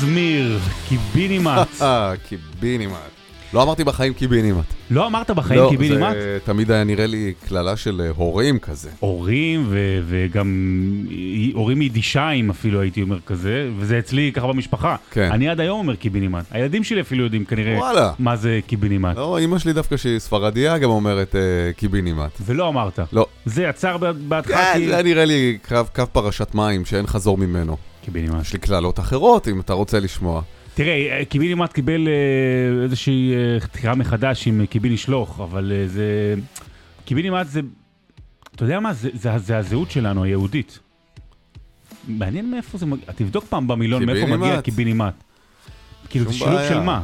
זמיר, קיבינימט. קיבינימט. לא אמרתי בחיים קיבינימט. לא אמרת בחיים קיבינימט? לא, זה תמיד היה נראה לי קללה של אה, הורים כזה. הורים ו- וגם הורים יידישיים אפילו הייתי אומר כזה, וזה אצלי ככה במשפחה. כן. אני עד היום אומר קיבינימט. הילדים שלי אפילו יודעים כנראה וואלה. מה זה קיבינימט. לא, אימא שלי דווקא שהיא ספרדיה גם אומרת אה, קיבינימט. ולא אמרת. לא. זה יצר בהתחלה כן, כי... זה נראה לי קו קו פרשת מים שאין חזור ממנו. קיבינימט. יש לי קללות אחרות אם אתה רוצה לשמוע. תראה, קיבינימט קיבל אה, איזושהי אה, תחייה מחדש עם קיביני שלוך, אבל אה, זה... קיבינימט זה... אתה יודע מה? זה, זה, זה הזהות שלנו, היהודית. מעניין מאיפה זה מגיע, תבדוק פעם במילון מאיפה? מגיע קיבינימט. כאילו, זה שילוב. של מה?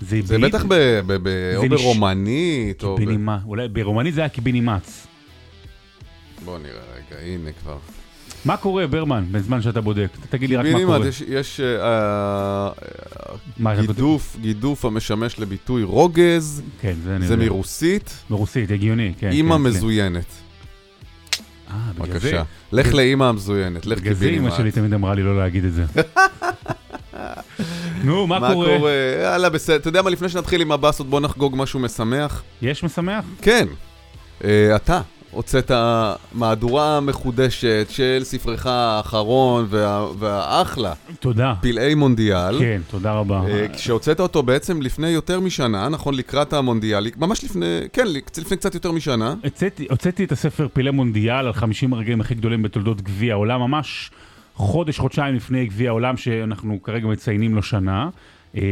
זה, זה באי- בטח ב- ב- ב- או זה נש- ברומנית או... ב- קיבינימט, אולי ברומנית זה היה קיבינימץ. בוא נראה רגע, הנה כבר. מה קורה, ברמן, בזמן שאתה בודק? תגיד לי רק מה קיבינימט, קורה. יש- יש אה, מה? גידוף, גידוף המשמש לביטוי רוגז, כן, זה זה. מרוסית, מרוסית, הגיוני, כן. אימא כן, אצלי. מזוינת. אה, בגלל זה. בבקשה. לך לאימא המזוינת, לך בגלל זה אימא קיבינימט. שלי תמיד אמרה לי לא להגיד את זה. נו, מה מה קורה? קורה? יאללה, בסדר. אתה יודע מה, לפני שנתחיל עם הבאסות, בוא נחגוג משהו משמח. יש משמח? כן, אה, אתה הוצאת מהדורה מחודשת של ספרך האחרון וה- והאחלה, תודה. פלאי מונדיאל. כן, תודה רבה. אה, שהוצאת אותו בעצם לפני יותר משנה, נכון? לקראת המונדיאל, ממש לפני, כן, לפני קצת יותר משנה. הוצאתי- הוצאתי את הספר פילי מונדיאל על 50 הרגעים הכי גדולים בתולדות גביע העולם, ממש חודש, חודשיים לפני גביע העולם שאנחנו כרגע מציינים לו שנה. אה,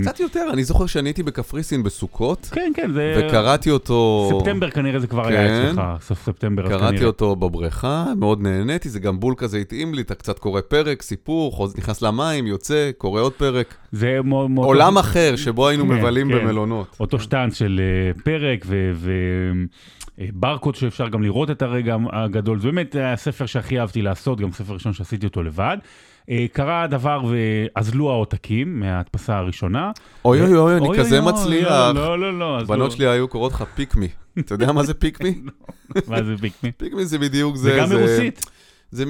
קצת יותר, אני זוכר שאני הייתי בקפריסין בסוכות, כן, כן, זה... וקראתי אותו... ספטמבר כנראה זה כבר היה כן. אצלך, סוף ספטמבר. קראתי. אותו בבריכה, מאוד נהניתי, זה גם בול כזה התאים לי, אתה קצת קורא פרק, סיפור, חוז, נכנס למים, יוצא, קורא עוד פרק. זה. עולם אחר שבו היינו כן, מבלים כן. במלונות. אותו שטאנץ של אה, פרק וברקוד שאפשר גם לראות את הרגע הגדול. זה באמת היה הספר שהכי אהבתי לעשות, גם ספר ראשון שעשיתי אותו לבד. אה, קרה הדבר ואזלו העותקים מההדפסה הראשונה. אוי אוי אוי, אני כזה מצליח. לא, לא, לא. אז בנות לא. שלי היו קוראות לך פיקמי. אתה יודע מה זה פיקמי? מה זה פיקמי? פיקמי זה בדיוק זה. זה גם מרוסית. זה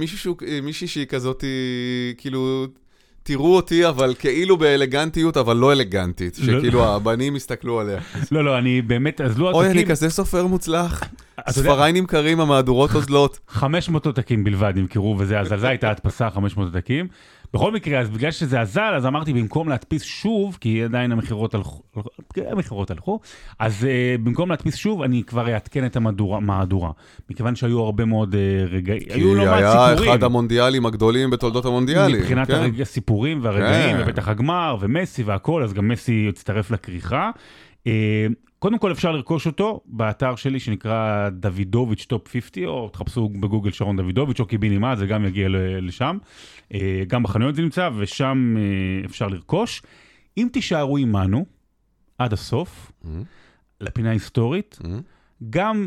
מישהי שהיא כזאת, כאילו, תראו אותי, אבל כאילו באלגנטיות, אבל לא אלגנטית. לא. שכאילו הבנים יסתכלו עליה. לא, לא, אני באמת, אזלו אוי, אני. כזה סופר מוצלח. ספריי נמכרים, המהדורות אוזלות. 500 עותקים בלבד נמכרו, וזה אז, אז זו הייתה הדפסה 500 עותקים. בכל מקרה, אז בגלל שזה אזל, אז אמרתי במקום להדפיס שוב, כי עדיין המכירות הלכו, כן, המכירות הלכו, אז אה, במקום להדפיס שוב, אני כבר אעדכן את המהדורה, מהדורה. מכיוון שהיו הרבה מאוד אה, רגעים, כי היו לא מעט היה סיפורים. אחד המונדיאלים הגדולים בתולדות המונדיאלים. מבחינת כן. הרג... הסיפורים והרגעים, כן. ובטח הגמר, ומסי והכל, אז גם מסי יצטרף לכריכה. אה, קודם כל אפשר לרכוש אותו באתר שלי שנקרא דוידוביץ' Top 50, או תחפשו בגוגל שרון דוידוביץ' או קיבינימט, זה גם יגיע לשם. אה, גם בחנויות זה נמצא, ושם אה, אפשר לרכוש. אם תישארו עמנו עד הסוף, Mhm, לפינה ההיסטורית, mhm. גם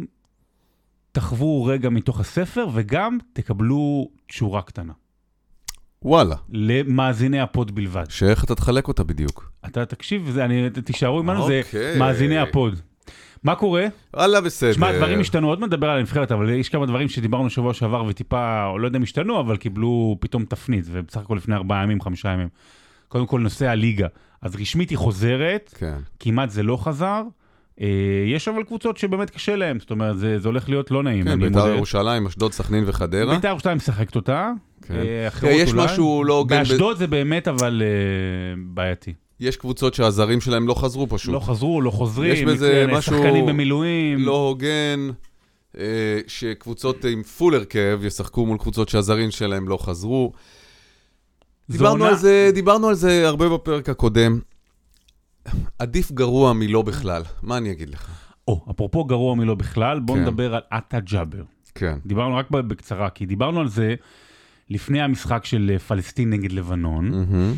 תחוו רגע מתוך הספר, וגם תקבלו תשורה קטנה. וואלה, למאזיני ה pod בלבד. שאיך אתה תחלק אותה בדיוק? אתה תקשיב, זה, אני, תישארו עמנו, זה אוקיי. מאזיני ה pod. מה קורה? וואלה, בסדר. שמע, דברים השתנו, עוד נדבר על הנבחרת, אבל יש כמה דברים שדיברנו שבוע שעבר וטיפה, לא יודע אם השתנו, אבל קיבלו פתאום תפנית, ובסך הכל לפני ארבעה ימים, חמישה ימים. קודם כל, נושא הליגה. אז רשמית היא חוזרת, כן. כמעט זה לא חזר. אה, יש אבל קבוצות שבאמת קשה להן, זאת אומרת, זה, זה הולך להיות לא נעים. כן, בית"ר. ירושלים, אשדוד, סכנין וחדרה. בית"ר ירושלים משחקת אותה. כן. אה, אחרות יש אולי. משהו לא הוגן ב- באשדוד זה באמת אבל אה, בעייתי. יש קבוצות שהזרים שלהם לא חזרו פשוט. לא חזרו, לא חוזרים, יש בזה כן, משהו שחקנים במילואים. לא הוגן, אה, שקבוצות עם פול הרכב ישחקו מול קבוצות שהזרים שלהם לא חזרו. דיברנו עונה- על זה, דיברנו על זה הרבה בפרק הקודם. עדיף גרוע מלא בכלל, מה אני אגיד לך? או, אפרופו גרוע מלא בכלל, בואו כן. נדבר על עטה ג'אבר. כן. דיברנו רק בקצרה, כי דיברנו על זה לפני המשחק של אה, פלסטין נגד לבנון, מהמם.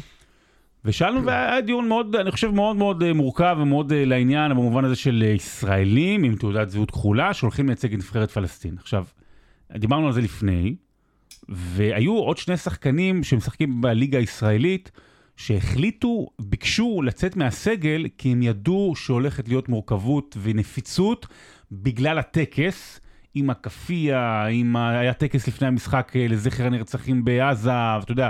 ושאלנו, והיה דיון מאוד, אני חושב מאוד מאוד אה, מורכב ומאוד אה, לעניין, במובן הזה של אה, ישראלים עם תעודת זהות כחולה, שהולכים לייצג את נבחרת פלסטין. עכשיו, דיברנו על זה לפני, והיו עוד שני שחקנים שמשחקים בליגה הישראלית, שהחליטו, ביקשו לצאת מהסגל, כי הם ידעו שהולכת להיות מורכבות ונפיצות בגלל הטקס. עם הכאפיה, עם. היה טקס לפני המשחק לזכר הנרצחים בעזה, ואתה יודע,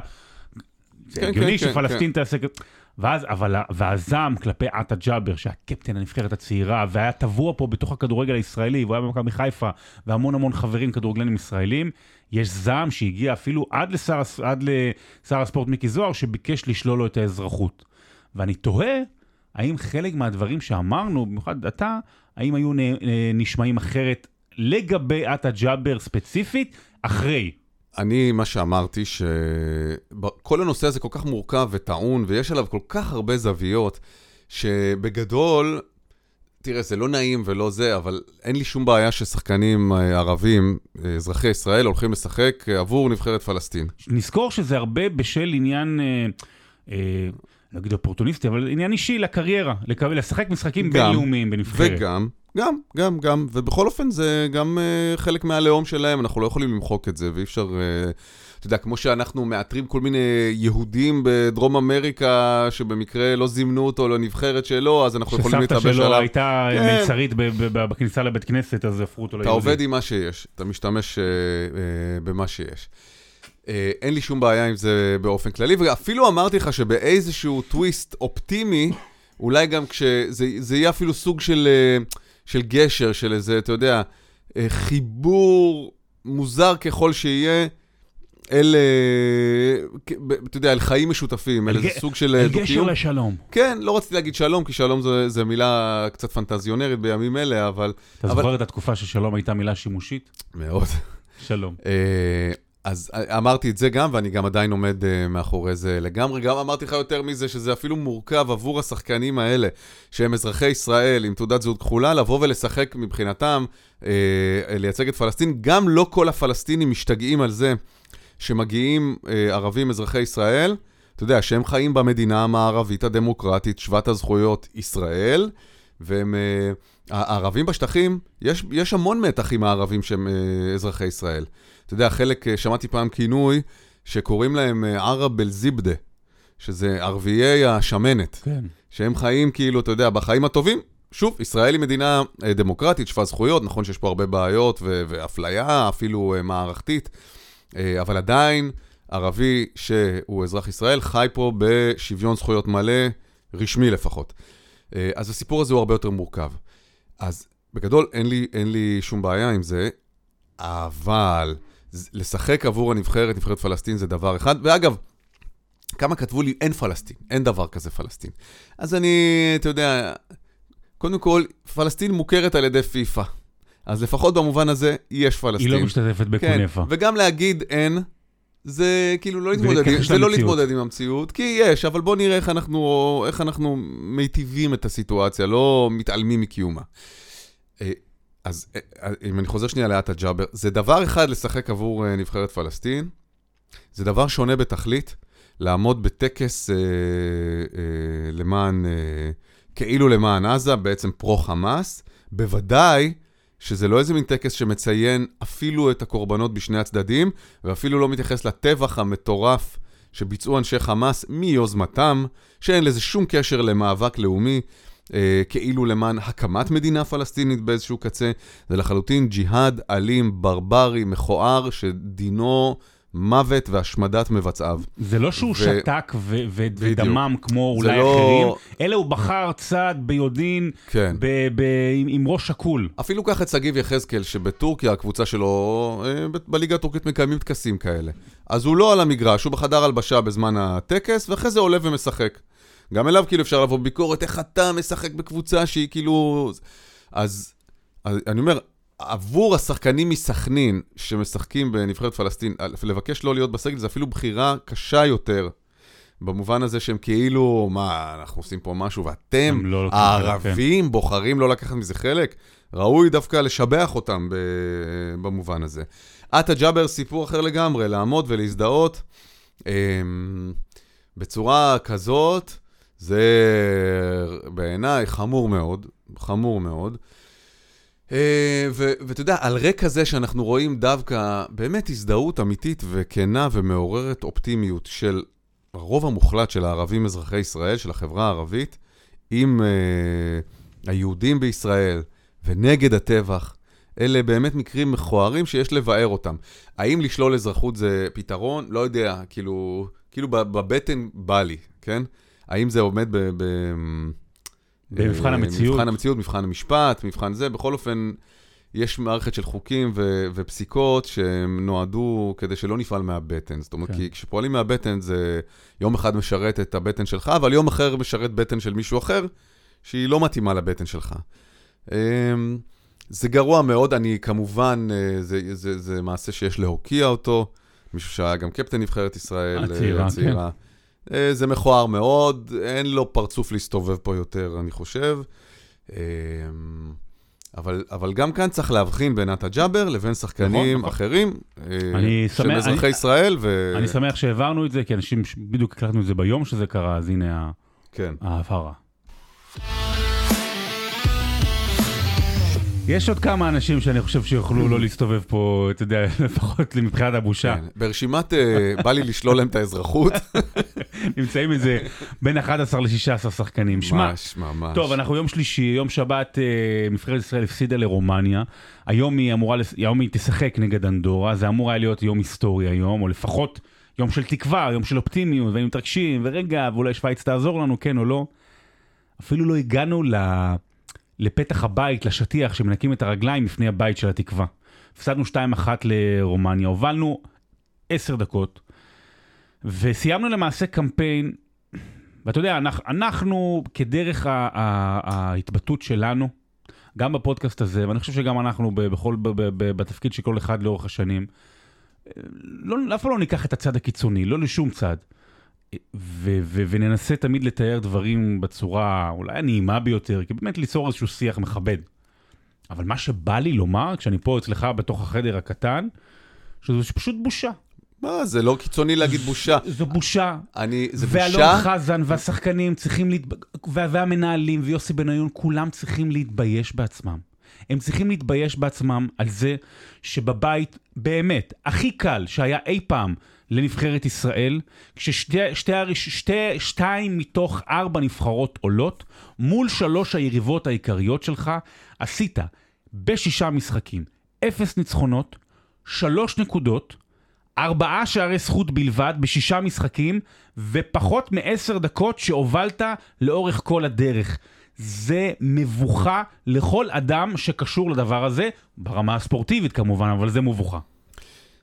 זה כן, הגיוני כן, כן, שפלסטין תעשה... כ- ואז, אבל, והזעם כלפי עטה ג'אבר, שהיה קפטן הנבחרת הצעירה, והיה טבוע פה בתוך הכדורגל הישראלי, והוא היה במכבי חיפה, והמון המון חברים כדורגלנים ישראלים, יש זעם שהגיע אפילו עד לשר, עד לשר הספורט מיקי זוהר, שביקש לשלול לו את האזרחות. ואני תוהה, האם חלק מהדברים שאמרנו, במיוחד אתה, האם היו אה, נשמעים אחרת לגבי עטה ג'אבר ספציפית, אחרי. אני, מה שאמרתי, שכל הנושא הזה כל כך מורכב וטעון, ויש עליו כל כך הרבה זוויות, שבגדול, תראה, זה לא נעים ולא זה, אבל אין לי שום בעיה ששחקנים אה, ערבים, אה, אזרחי ישראל, הולכים לשחק אה, עבור נבחרת פלסטין. נזכור שזה הרבה בשל עניין, אה, אה, אגיד אופורטוניסטי, אבל עניין אישי לקריירה, לק- לשחק משחקים גם, בינלאומיים בנבחרת. וגם, גם, גם, גם, ובכל אופן זה גם uh, חלק מהלאום שלהם, אנחנו לא יכולים למחוק את זה, ואי אפשר, uh, אתה יודע, כמו שאנחנו מאתרים כל מיני יהודים בדרום אמריקה, שבמקרה לא זימנו אותו לנבחרת שלו, אז אנחנו יכולים שסבתא להתלבש שלו עליו. הייתה כן. ב- בכניסה לבית כנסת, אז הפכו אותו אתה ליהודי. עובד עם מה שיש, אתה משתמש uh, uh, במה שיש. אין לי שום בעיה עם זה באופן כללי, ואפילו אמרתי לך שבאיזשהו טוויסט אופטימי, אולי גם כשזה זה יהיה אפילו סוג של, uh, של גשר, של איזה, אתה יודע, uh, חיבור מוזר ככל שיהיה. אל, ב- אתה יודע, אל חיים משותפים, אל אל איזה סוג של אל אה, גשר דו-קיום. לשלום. כן, לא רציתי להגיד שלום, כי שלום זו, זו מילה קצת פנטזיונרית בימים אלה, אבל... אתה אבל- זוכר את התקופה ששלום הייתה מילה שימושית? מאוד. שלום. אה, אז אמרתי את זה גם, ואני גם עדיין עומד אה, מאחורי זה לגמרי. גם אמרתי לך יותר מזה, שזה אפילו מורכב עבור השחקנים האלה, שהם אזרחי ישראל עם תעודת זהות כחולה, לבוא ולשחק מבחינתם, אה, לייצג את פלסטין. גם לא כל הפלסטינים משתגעים על זה שמגיעים אה, ערבים אזרחי ישראל, אתה יודע, שהם חיים במדינה המערבית הדמוקרטית, שוות הזכויות ישראל, והם... אה, הערבים בשטחים, יש, יש המון מתח עם הערבים שהם אה, אזרחי ישראל. אתה יודע, חלק, אה, שמעתי פעם כינוי שקוראים להם אה, ערב אל-זיבדה, שזה ערביי השמנת, כן. שהם חיים כאילו, אתה יודע, בחיים הטובים. שוב, ישראל היא מדינה אה, דמוקרטית, שווה זכויות, נכון שיש פה הרבה בעיות ו- ואפליה, אפילו מערכתית, אבל עדיין, ערבי שהוא אזרח ישראל חי פה בשוויון זכויות מלא, רשמי לפחות. אז הסיפור הזה הוא הרבה יותר מורכב. אז בגדול אין לי, אין לי שום בעיה עם זה, אבל לשחק עבור הנבחרת, נבחרת פלסטין, זה דבר אחד. ואגב, כמה כתבו לי, אין פלסטין, אין דבר כזה פלסטין. אז אני, אתה יודע, קודם כל, פלסטין מוכרת על ידי פיפ"א. אז לפחות במובן הזה, יש פלסטין. היא לא משתתפת כן, בקונפה. וגם להגיד אין, זה כאילו לא להתמודד, זה לא. להתמודד עם המציאות, כי יש, אבל בוא נראה איך אנחנו, איך אנחנו מיטיבים את הסיטואציה, לא מתעלמים מקיומה. אה, אז אה, אם אני חוזר שנייה לאט הג'אבר, זה דבר אחד לשחק עבור אה, נבחרת פלסטין, זה דבר שונה בתכלית, לעמוד בטקס אה, אה, למען, אה, כאילו למען עזה, בעצם פרו-חמאס, בוודאי שזה לא איזה מין טקס שמציין אפילו את הקורבנות בשני הצדדים, ואפילו לא מתייחס לטבח המטורף שביצעו אנשי חמאס מיוזמתם, שאין לזה שום קשר למאבק לאומי, אה, כאילו למען הקמת מדינה פלסטינית באיזשהו קצה. זה לחלוטין ג'יהאד אלים, ברברי, מכוער, שדינו מוות והשמדת מבצעיו. זה לא שהוא ו- שתק ו- ו- בדיוק. ודמם כמו אולי לא- אחרים, אלא הוא בחר צד ביודעין, כן. ב- ב- עם- עם ראש שקול. אפילו קח את שגיב יחזקאל, שבטורקיה, הקבוצה שלו, אה, ב- בליגה הטורקית מקיימים טקסים כאלה. אז הוא לא על המגרש, הוא בחדר הלבשה בזמן הטקס, ואחרי זה עולה ומשחק. גם אליו כאילו אפשר לבוא ביקורת, איך אתה משחק בקבוצה שהיא כאילו... אז, אז אני אומר, עבור השחקנים מסכנין שמשחקים בנבחרת פלסטין, לבקש לא להיות בסגל זה אפילו בחירה קשה יותר. במובן הזה שהם כאילו, מה, אנחנו עושים פה משהו, ואתם, לא חלק, הערבים, בוחרים לא לקחת מזה חלק? ראוי דווקא לשבח אותם ב- במובן הזה. עטה ג'אבר, סיפור אחר לגמרי, לעמוד ולהזדהות אמ, בצורה כזאת, זה בעיניי חמור מאוד, חמור מאוד. אה, ואתה יודע, על רקע זה שאנחנו רואים דווקא באמת הזדהות אמיתית וכנה ומעוררת אופטימיות של הרוב המוחלט של הערבים אזרחי ישראל, של החברה הערבית, עם uh, היהודים בישראל ונגד הטבח, אלה באמת מקרים מכוערים שיש לבאר אותם. האם לשלול אזרחות זה פתרון? לא יודע, כאילו, כאילו בבטן בא לי, כן? האם זה עומד ב... ב במבחן אה, המציאות. מבחן המציאות, מבחן המשפט, מבחן זה, בכל אופן, יש מערכת של חוקים ו- ופסיקות שהם נועדו כדי שלא נפעל מהבטן. זאת אומרת, כן. כי כשפועלים מהבטן זה יום אחד משרת את הבטן שלך, אבל יום אחר משרת בטן של מישהו אחר, שהיא לא מתאימה לבטן שלך. אמ, זה גרוע מאוד, אני כמובן, אה, זה, זה, זה מעשה שיש להוקיע אותו, מישהו שהיה גם קפטן נבחרת ישראל. אה, הצעירה, הצעירה. אה, זה מכוער מאוד, אין לו פרצוף להסתובב פה יותר, אני חושב. אמ, אבל, אבל גם כאן צריך להבחין בין עטה ג'אבר לבין שחקנים נכון. אחרים, אה, אני שהם שמח- אזרחי אני- ישראל, ו... אני שמח שהעברנו את זה, כי אנשים בדיוק הקלטנו את זה ביום שזה קרה, אז הנה כן. ההבהרה. יש עוד כמה אנשים שאני חושב שיוכלו לא להסתובב פה, אתה יודע, לפחות מבחינת הבושה. כן. ברשימת, אה, בא לי לשלול להם את האזרחות. נמצאים איזה בין 11 ל-16 שחקנים. שמע, ממש. טוב, אנחנו יום שלישי, יום שבת, אה, נבחרת ישראל הפסידה לרומניה. היום היא אמורה, היום היא תשחק נגד אנדורה, זה אמור היה להיות יום היסטורי היום, או לפחות יום של תקווה, יום של אופטימיות, והיינו מתרגשים, ורגע, ואולי שווייץ תעזור לנו, כן או לא. אפילו לא הגענו ל... לפתח הבית, לשטיח, שמנקים את הרגליים לפני הבית של התקווה. הפסדנו 2-1 לרומניה, הובלנו 10 דקות, וסיימנו למעשה קמפיין, ואתה יודע, אנחנו, אנחנו כדרך ה- ה- ההתבטאות שלנו, גם בפודקאסט הזה, ואני חושב שגם אנחנו ב- בכל, ב- ב- ב- בתפקיד של כל אחד לאורך השנים, לא, אף פעם לא ניקח את הצד הקיצוני, לא לשום צד. ו- ו- וננסה תמיד לתאר דברים בצורה אולי הנעימה ביותר, כי באמת ליצור איזשהו שיח מכבד. אבל מה שבא לי לומר, כשאני פה אצלך בתוך החדר הקטן, שזה פשוט בושה. מה, זה לא קיצוני להגיד בושה. זו בושה. אני, זה ואלון בושה. חזן והשחקנים צריכים, להתב... וה- והמנהלים ויוסי בניון, כולם צריכים להתבייש בעצמם. הם צריכים להתבייש בעצמם על זה שבבית, באמת, הכי קל שהיה אי פעם לנבחרת ישראל, כששתי, שתי, הראש- שתי, שתיים מתוך ארבע נבחרות עולות, מול שלוש היריבות העיקריות שלך, עשית בשישה משחקים אפס ניצחונות, שלוש נקודות, ארבעה שערי זכות בלבד בשישה משחקים, ופחות מעשר דקות שהובלת לאורך כל הדרך. זה מבוכה לכל אדם שקשור לדבר הזה, ברמה הספורטיבית כמובן, אבל זה מבוכה.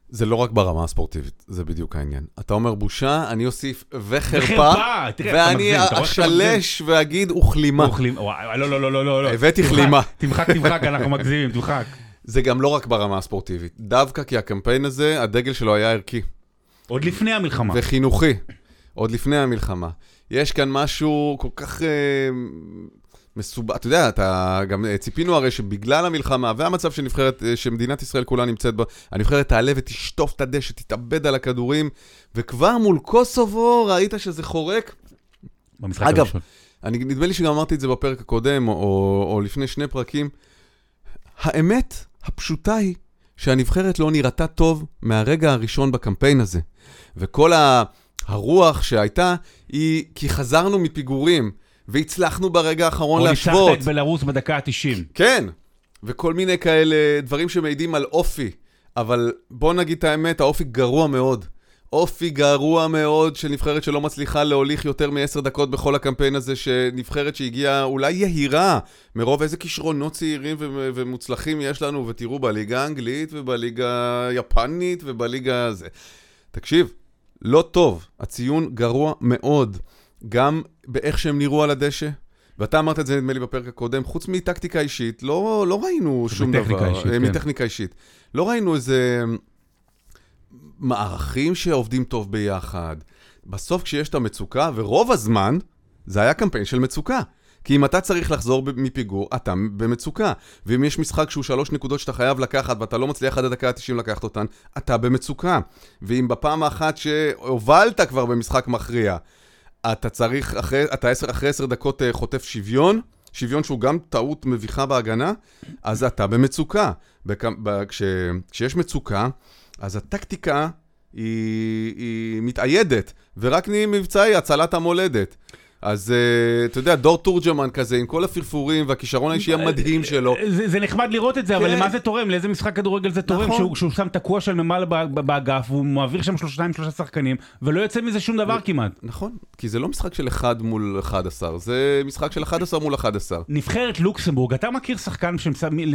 זה לא רק ברמה הספורטיבית, זה בדיוק העניין. אתה אומר בושה, אני אוסיף וחרפה, ואני אשלש ואגיד וכלימה. לא, לא, לא, לא, לא, לא. הבאתי כלימה. תמחק, תמחק, אנחנו מגזימים, תמחק. זה גם לא רק ברמה הספורטיבית. דווקא כי הקמפיין הזה, הדגל שלו היה ערכי עוד לפני המלחמה. וחינוכי, עוד לפני המלחמה. יש כאן משהו כל כך אה, מסובך. אתה יודע, אתה גם אה, ציפינו הרי שבגלל המלחמה והמצב שנבחרת, אה, שמדינת ישראל כולה נמצאת בו, הנבחרת תעלה ותשטוף את הדשא, תתאבד על הכדורים, וכבר מול קוסובו ראית שזה חורק. במשחק אגב, הראשון. אני, נדמה לי שגם אמרתי את זה בפרק הקודם, או, או, או לפני שני פרקים. האמת הפשוטה היא שהנבחרת לא נראתה טוב מהרגע הראשון בקמפיין הזה. וכל ה, הרוח שהייתה היא כי חזרנו מפיגורים, והצלחנו ברגע האחרון או ניצחת להשוות. את בלרוס בדקה ה-90. כן, וכל מיני כאלה דברים שמעידים על אופי. אבל בוא נגיד את האמת, האופי גרוע מאוד. אופי גרוע מאוד של נבחרת שלא מצליחה להוליך יותר מעשר דקות בכל הקמפיין הזה, שנבחרת שהגיעה אולי יהירה, מרוב איזה כישרונות צעירים ו- ומוצלחים יש לנו, ותראו בליגה האנגלית ובליגה היפנית ובליגה הזה. תקשיב, לא טוב, הציון גרוע מאוד, גם באיך שהם נראו על הדשא. ואתה אמרת את זה נדמה לי בפרק הקודם, חוץ מטקטיקה אישית, לא, לא ראינו שום מטכניקה דבר. אישית, אה, כן. מטכניקה אישית. לא ראינו איזה מערכים שעובדים טוב ביחד. בסוף כשיש את המצוקה, ורוב הזמן זה היה קמפיין של מצוקה. כי אם אתה צריך לחזור מפיגור, אתה במצוקה. ואם יש משחק שהוא שלוש נקודות שאתה חייב לקחת ואתה לא מצליח עד הדקה ה-90 לקחת אותן, אתה במצוקה. ואם בפעם האחת שהובלת כבר במשחק מכריע, אתה צריך, אחרי, אתה עשר, אחרי עשר דקות אה, חוטף שוויון, שוויון שהוא גם טעות מביכה בהגנה, אז אתה במצוקה. בכ, ב, כש, כשיש מצוקה, אז הטקטיקה היא, היא מתאיידת, ורק נהיים מבצעי הצלת המולדת. אז אה, אתה יודע, דור תורג'מן כזה, עם כל הפרפורים והכישרון האישי המדהים שלו. זה, זה נחמד לראות את זה, אבל כן. למה זה תורם? לאיזה משחק כדורגל זה תורם? נכון. שהוא, שם תקוע ב- ב- באגף, והוא מעביר שם שלושה שלושה שחקנים, ולא יוצא מזה שום דבר כמעט. נכון, כי זה לא משחק של אחד מול 11, זה משחק של 11 מול 11. נבחרת לוקסמבורג, אתה מכיר שחקן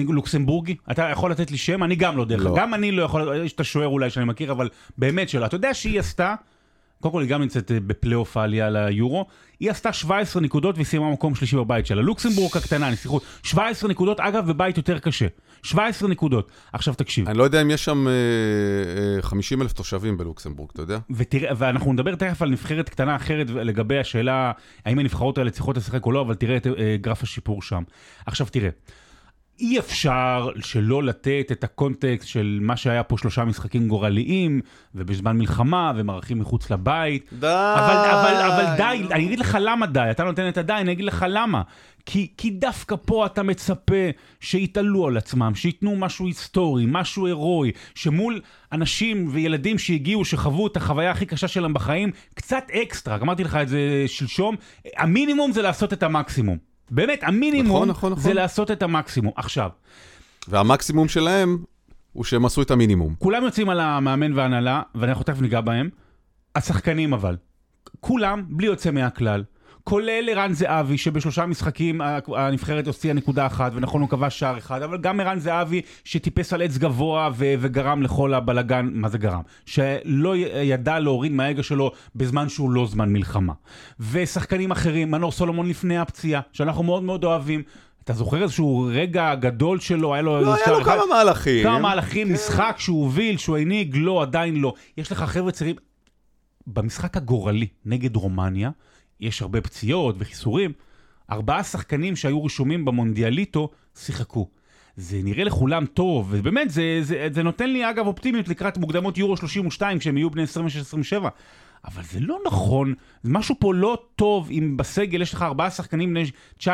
לוקסמבורגי? אתה יכול לתת לי שם? אני גם לא דרך אגב. לא. גם אני לא יכול, יש את השוער אולי שאני מכיר, אבל באמת שלא. אתה יודע שהיא עשתה, קודם כל היא גם נמצאת אה, בפלייאוף העלייה ליורו, היא עשתה 17 נקודות והיא סיימה מקום שלישי בבית שלה. לוקסמבורג הקטנה, נסיכות, 17 נקודות, אגב, בבית יותר קשה. 17 נקודות. עכשיו תקשיב. אני לא יודע אם יש שם אה, אה, 50 אלף תושבים בלוקסמבורג, אתה יודע? ותראה, ואנחנו נדבר תכף על נבחרת קטנה אחרת לגבי השאלה האם הנבחרות האלה צריכות לשחק או לא, אבל תראה את אה, גרף השיפור שם. עכשיו תראה, אי אפשר שלא לתת את הקונטקסט של מה שהיה פה שלושה משחקים גורליים, ובזמן מלחמה, ומערכים מחוץ לבית. די! אבל, אבל, אבל די, אני אגיד לך למה די, אתה נותן את הדי, אני אגיד לך למה. כי, כי דווקא פה אתה מצפה שיתעלו על עצמם, שייתנו משהו היסטורי, משהו הירואי, שמול אנשים וילדים שהגיעו, שחוו את החוויה הכי קשה שלהם בחיים, קצת אקסטרה, אמרתי לך את זה שלשום, המינימום זה לעשות את המקסימום. באמת, המינימום נכון, נכון, נכון. זה לעשות את המקסימום. עכשיו, והמקסימום שלהם הוא שהם עשו את המינימום. כולם יוצאים על המאמן וההנהלה, ואנחנו תכף ניגע בהם. השחקנים אבל, כולם, בלי יוצא מהכלל. כולל ערן זהבי, שבשלושה משחקים הנבחרת הוציאה נקודה אחת, ונכון הוא כבש שער אחד, אבל גם ערן זהבי שטיפס על עץ גבוה ו- וגרם לכל הבלגן, מה זה גרם? שלא ידע להוריד מהאגו שלו בזמן שהוא לא זמן מלחמה. ושחקנים אחרים, מנור סולומון לפני הפציעה, שאנחנו מאוד מאוד אוהבים. אתה זוכר איזשהו רגע גדול שלו, היה לו לא, היה לו אחד? כמה מהלכים. כמה מהלכים, משחק שהוא הוביל, שהוא הנהיג, לא, עדיין לא. יש לך חבר'ה צעירים. במשחק הגורלי נגד רומניה, יש הרבה פציעות וחיסורים. ארבעה שחקנים שהיו רשומים במונדיאליטו שיחקו. זה נראה לכולם טוב, ובאמת, זה, זה, זה נותן לי אגב אופטימיות לקראת מוקדמות יורו 32, כשהם יהיו בני 26-27. אבל זה לא נכון, משהו פה לא טוב אם בסגל יש לך ארבעה שחקנים בני 19-20,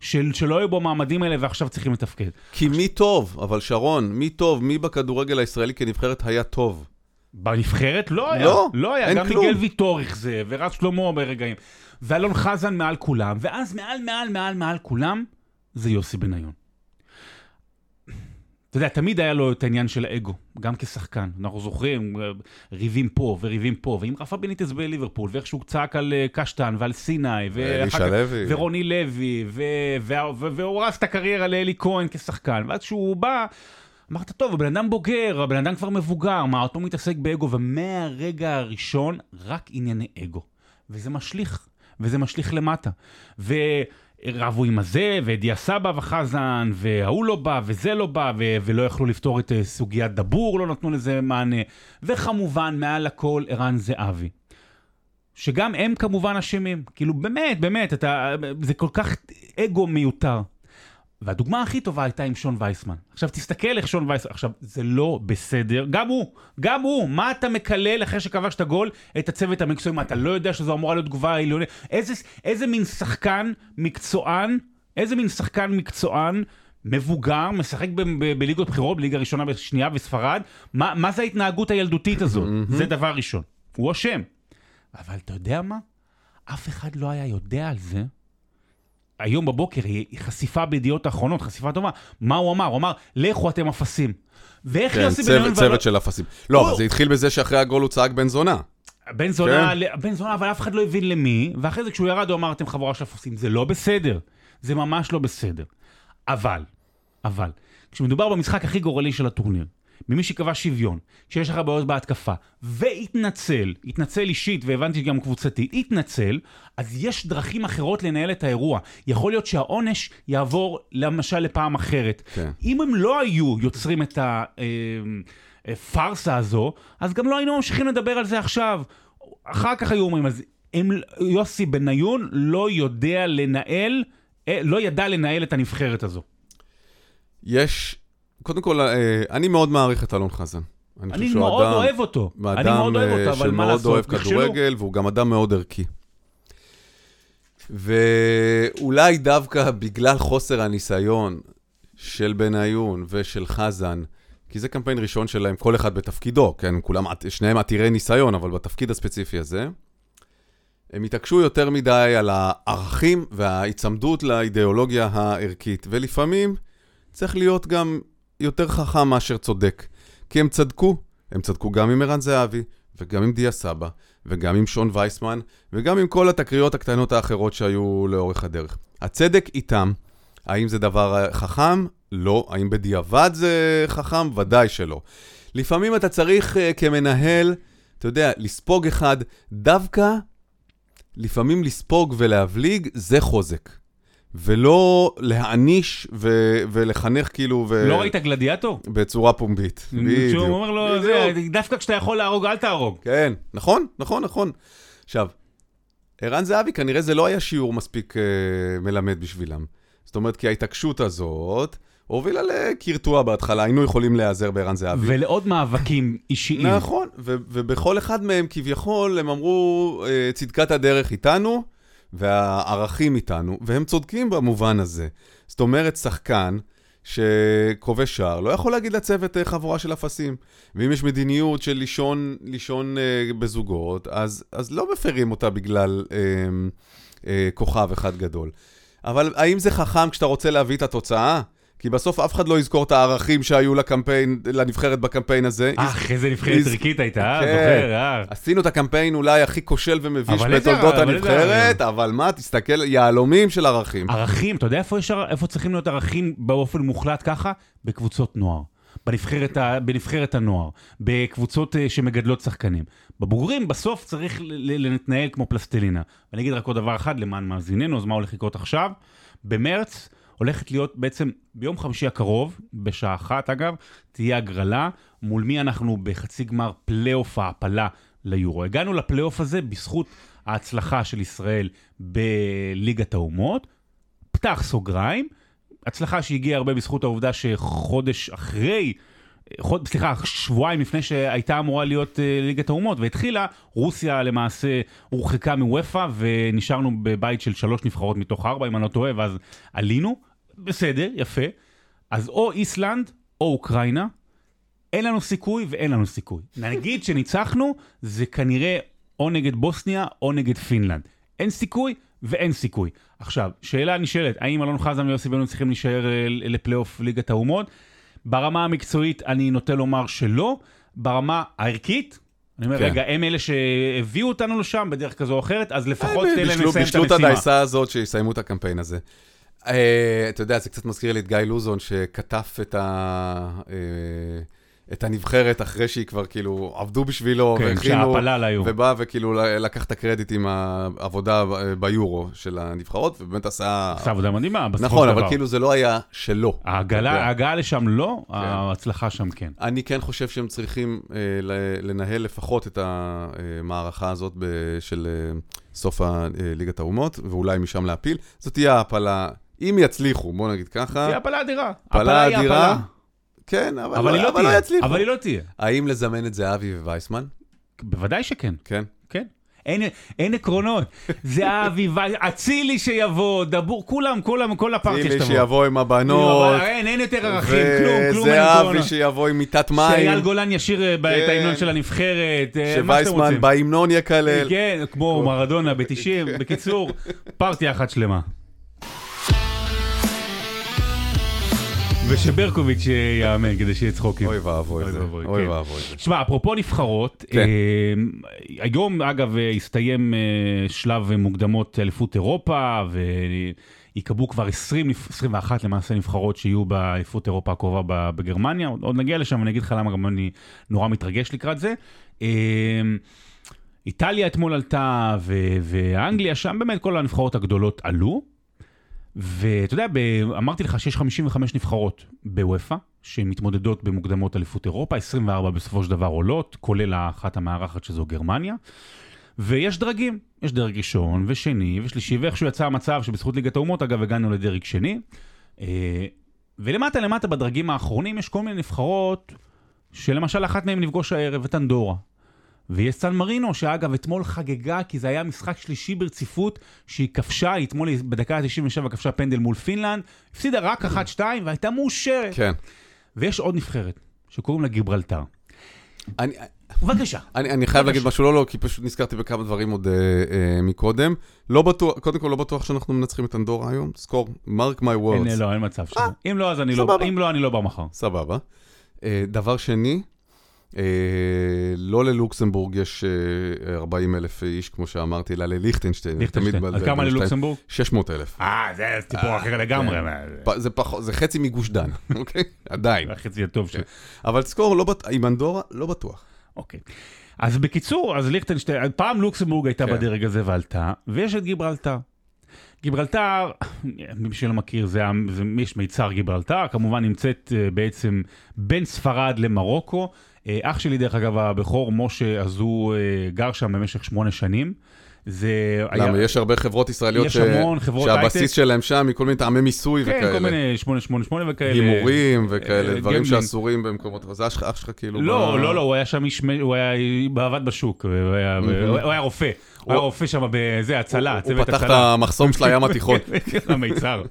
של, שלא היו במעמדים האלה ועכשיו צריכים לתפקד. כי מי טוב, אבל שרון, מי טוב, מי בכדורגל הישראלי כנבחרת היה טוב? בנבחרת לא היה, לא, לא היה, גם כלום. מיגל ויטור אכזב, ורז שלמה ברגעים, ואלון חזן מעל כולם, ואז מעל מעל מעל מעל כולם, זה יוסי בניון. אתה יודע, תמיד היה לו את העניין של האגו, גם כשחקן. אנחנו זוכרים, ריבים פה וריבים פה, ועם רפה בניטס בליברפול, ואיך שהוא צעק על אה, קשטן ועל סיני, לוי. ורוני לוי, והוא הרס את הקריירה לאלי כהן כשחקן, ואז כשהוא בא, אמרת, טוב, הבן אדם בוגר, הבן אדם כבר מבוגר, מה, אותו מתעסק באגו, ומהרגע הראשון, רק ענייני אגו. וזה משליך, וזה משליך למטה. ורבו עם הזה, ודיה סבא וחזן, וההוא לא בא, וזה לא בא, ו- ולא יכלו לפתור את אה, סוגיית דבור, לא נתנו לזה מענה. וכמובן, מעל הכל, ערן זהבי. שגם הם כמובן אשמים. כאילו, באמת, באמת, אתה, זה כל כך אגו מיותר. והדוגמה הכי טובה הייתה עם שון וייסמן. עכשיו תסתכל איך שון וייסמן, עכשיו זה לא בסדר, גם הוא, גם הוא, מה אתה מקלל אחרי שכבשת גול את הצוות המקצועי, מה אתה לא יודע שזו אמורה להיות תגובה עליונית, איזה, איזה מין שחקן מקצוען, איזה מין שחקן מקצוען מבוגר, משחק ב- ב- בליגות בחירות, בליגה ראשונה ושנייה בספרד, מה, מה זה ההתנהגות הילדותית הזאת? זה דבר ראשון, הוא אשם. אבל אתה יודע מה? אף אחד לא היה יודע על זה היום בבוקר היא חשיפה בידיעות האחרונות, חשיפה טובה. מה הוא אמר? הוא אמר, לכו אתם אפסים. ואיך כן, יוסי צוות, בניון... צוות של אפסים. לא, הוא- אבל זה התחיל בזה שאחרי הגול הוא צעק בן זונה. בן זונה, כן. בן זונה, אבל אף אחד לא הבין למי, ואחרי זה כשהוא ירד הוא אמר, אתם חבורה של אפסים. זה לא בסדר. זה ממש לא בסדר. אבל, אבל, כשמדובר במשחק הכי גורלי של הטורניר, ממי שקבע שוויון, שיש לך בעיות בהתקפה, והתנצל, התנצל אישית והבנתי גם קבוצתית, התנצל, אז יש דרכים אחרות לנהל את האירוע. יכול להיות שהעונש יעבור למשל לפעם אחרת. כן. אם הם לא היו יוצרים את הפארסה הזו, אז גם לא היינו ממשיכים לדבר על זה עכשיו. אחר כך היו אומרים, אז הם, יוסי בניון לא יודע לנהל, אה, לא ידע לנהל את הנבחרת הזו. יש, קודם כל, אה, אני מאוד מעריך את אלון חזן. אני שהוא מאוד אדם- אוהב אותו. אני אדם מאוד אוהב אותו, אה, אבל מה שמאוד לעשות, אוהב נכשלו. כדורגל, והוא גם אדם מאוד ערכי. ואולי דווקא בגלל חוסר הניסיון של בניון ושל חזן, כי זה קמפיין ראשון שלהם, כל אחד בתפקידו, כן? כולם, שניהם עתירי ניסיון, אבל בתפקיד הספציפי הזה, הם התעקשו יותר מדי על הערכים וההיצמדות לאידיאולוגיה הערכית, ולפעמים צריך להיות גם יותר חכם מאשר צודק. כי הם צדקו, הם צדקו גם עם ערן זהבי, וגם עם דיה סבא, וגם עם שון וייסמן, וגם עם כל התקריות הקטנות האחרות שהיו לאורך הדרך. הצדק איתם. האם זה דבר חכם? לא. האם בדיעבד זה חכם? ודאי שלא. לפעמים אתה צריך uh, כמנהל, אתה יודע, לספוג אחד, דווקא לפעמים לספוג ולהבליג זה חוזק. ולא להעניש ו- ולחנך כאילו... ו- לא ראית גלדיאטור? בצורה פומבית. בדיוק. שהוא אומר לו, זה, דווקא כשאתה יכול להרוג, אל תהרוג. כן, נכון, נכון, נכון. עכשיו, ערן זהבי, כנראה זה לא היה שיעור מספיק uh, מלמד בשבילם. זאת אומרת, כי ההתעקשות הזאת הובילה לקרטוע בהתחלה, היינו יכולים להיעזר בערן זהבי. ולעוד מאבקים אישיים. נכון, ו- ובכל אחד מהם כביכול הם אמרו, uh, צדקת הדרך איתנו, והערכים איתנו, והם צודקים במובן הזה. זאת אומרת, שחקן שכובש שער לא יכול להגיד לצוות uh, חבורה של אפסים. ואם יש מדיניות של לישון, לישון uh, בזוגות, אז, אז לא מפרים אותה בגלל uh, uh, כוכב אחד גדול. אבל האם זה חכם כשאתה רוצה להביא את התוצאה? כי בסוף אף אחד לא יזכור את הערכים שהיו לקמפיין, לנבחרת בקמפיין הזה. אה, אחרי זה נבחרת ערכית הייתה, אה? כן. זוכר, אה. עשינו את הקמפיין אולי הכי כושל ומביש בתולדות הנבחרת, אבל מה, תסתכל, יהלומים של ערכים. ערכים, אתה יודע איפה צריכים להיות ערכים באופן מוחלט ככה? בקבוצות נוער. בנבחרת, ה, בנבחרת הנוער, בקבוצות אה, שמגדלות שחקנים. בבוגרים בסוף צריך להתנהל כמו פלסטלינה. ואני אגיד רק עוד דבר אחד למען מאזיננו, אז מה הולך לקרות עכשיו? במרץ הולכת להיות בעצם ביום חמישי הקרוב, בשעה אחת אגב, תהיה הגרלה, מול מי אנחנו בחצי גמר פלייאוף ההעפלה ליורו. הגענו לפלייאוף הזה בזכות ההצלחה של ישראל בליגת האומות, פתח סוגריים, הצלחה שהגיעה הרבה בזכות העובדה שחודש אחרי, חוד, סליחה, שבועיים לפני שהייתה אמורה להיות uh, ליגת האומות והתחילה, רוסיה למעשה הורחקה מוופא ונשארנו בבית של שלוש נבחרות מתוך ארבע, אם אני לא טועה, ואז עלינו, בסדר, יפה. אז או איסלנד או אוקראינה, אין לנו סיכוי ואין לנו סיכוי. נגיד שניצחנו, זה כנראה או נגד בוסניה או נגד פינלנד. אין סיכוי ואין סיכוי. עכשיו, שאלה נשאלת, האם אלון חזן ויוסי בנו צריכים להישאר אה, לפלייאוף ליגת האומות? ברמה המקצועית אני נוטה לומר שלא, ברמה הערכית, אני אומר, כן. רגע, הם אלה שהביאו אותנו לשם בדרך כזו או אחרת, אז לפחות תן להם לסיים את המשימה. בישלו את הדייסה הזאת, שיסיימו את הקמפיין הזה. Uh, אתה יודע, זה קצת מזכיר לי את גיא לוזון, שכתב את ה... Uh, את הנבחרת אחרי שהיא כבר כאילו עבדו בשבילו, כן, והכינו, ובא וכאילו לקח את הקרדיט עם העבודה ביורו של הנבחרות, ובאמת עשה... עשה עבודה מדהימה, בסופו נכון, אבל כאילו זה לא היה שלו. ההגעה לשם לא, כן. ההצלחה שם כן. אני כן חושב שהם צריכים אה, לנהל לפחות את המערכה הזאת של אה, סוף ליגת האומות, ואולי משם להפיל. זאת תהיה העפלה, אם יצליחו, בוא נגיד ככה. תהיה הפלה אדירה. הפלה אדירה. כן, אבל, אבל, לא, לא, אבל לא יצליחו. אבל היא לא תהיה. האם לזמן את זהבי ווייסמן? בוודאי שכן. כן? כן. אין, אין עקרונות. זהבי, אצילי שיבוא, דבור, כולם, כולם, כל הפארטי שתבוא. אצילי שיבוא עם הבנות. אין, אין יותר ערכים, כלום, כלום אין עקרונות. וזהבי שיבוא עם מיטת מים. שאייל גולן ישיר אה, כן. את ההמנון של הנבחרת, אה, מה שאתם רוצים. שווייסמן בהמנון יקלל. כן, כמו מרדונה ב-90. בקיצור, פארטי אחת שלמה. ושברקוביץ' יאמן כדי שיהיה צחוקים. אוי ואבוי זה, אוי כן. ואבוי זה. שמע, אפרופו נבחרות, כן. אה, היום אגב הסתיים אה, שלב מוקדמות אליפות אירופה, ויקבעו כבר 20, 21 למעשה נבחרות שיהיו באליפות אירופה הקרובה בגרמניה, עוד נגיע לשם, אני אגיד לך למה גם אני נורא מתרגש לקראת זה. אה, איטליה אתמול עלתה, ואנגליה, שם באמת כל הנבחרות הגדולות עלו. ואתה יודע, אמרתי לך שיש 55 נבחרות בוופא, שמתמודדות במוקדמות אליפות אירופה, 24 בסופו של דבר עולות, כולל האחת המארחת שזו גרמניה. ויש דרגים, יש דרג ראשון ושני ושלישי, ואיכשהו יצא המצב שבזכות ליגת האומות, אגב, הגענו לדרג שני. אה, ולמטה למטה בדרגים האחרונים יש כל מיני נבחרות, שלמשל אחת מהן נפגוש הערב, את אנדורה. ויש סן מרינו, שאגב, אתמול חגגה, כי זה היה משחק שלישי ברציפות, שהיא כבשה, אתמול בדקה ה-97 כבשה פנדל מול פינלנד, הפסידה רק 1-2 והייתה מאושרת. כן. ויש עוד נבחרת, שקוראים לה גיברלטר. אני, בבקשה. אני, אני חייב להגיד משהו, לא, לא, כי פשוט נזכרתי בכמה דברים עוד אה, אה, מקודם. לא בטוח, קודם כל לא בטוח שאנחנו מנצחים את אנדורה היום, זכור, mark my, אין, words. לא, אין מצב שלו. אה, אם לא, אז אני לא. אם לא, אני לא בא מחר. סבבה. אה, דבר שני, לא ללוקסמבורג יש אה, 40 אלף איש, כמו שאמרתי, אלא לליכטנשטיין. ליכטנשטיין. אז כמה ללוקסמבורג? 600 אלף. אה, זה סיפור אחר לגמרי. פ- זה חצי מגוש דן, אוקיי? עדיין. החצי הטוב של... אבל תזכור, לא עם אנדורה, לא בטוח. אוקיי. אז בקיצור, אז ליכטנשטיין, פעם לוקסמבורג הייתה כן. בדרג הזה ועלתה, ויש את גיברלטר. גיברלטר, מי שלא מכיר, זה, זה יש מיצר גיברלטר, כמובן נמצאת אה, בעצם בין ספרד למרוקו. אה, אח שלי, דרך אגב, הבכור, משה, אז הוא אה, גר שם במשך שמונה שנים. זה למה? יש הרבה חברות ישראליות יש ש- המון חברות הייטק. שהבסיס שלהם שם מכל מיני טעמי מיסוי כן, כל וכאלה. מיני 888 וכאלה. הימורים אה, וכאלה, דברים gambling. שאסורים במקומות, אבל זה אח שלך- כאילו... לא, ב- לא, לא, הוא היה שם איש, הוא היה עבד בשוק, הוא היה- הוא היה רופא, הוא היה רופא שם בזה, הצלה, הוא צוות פתח את הצלה. המחסום של הים התיכון. המיצר.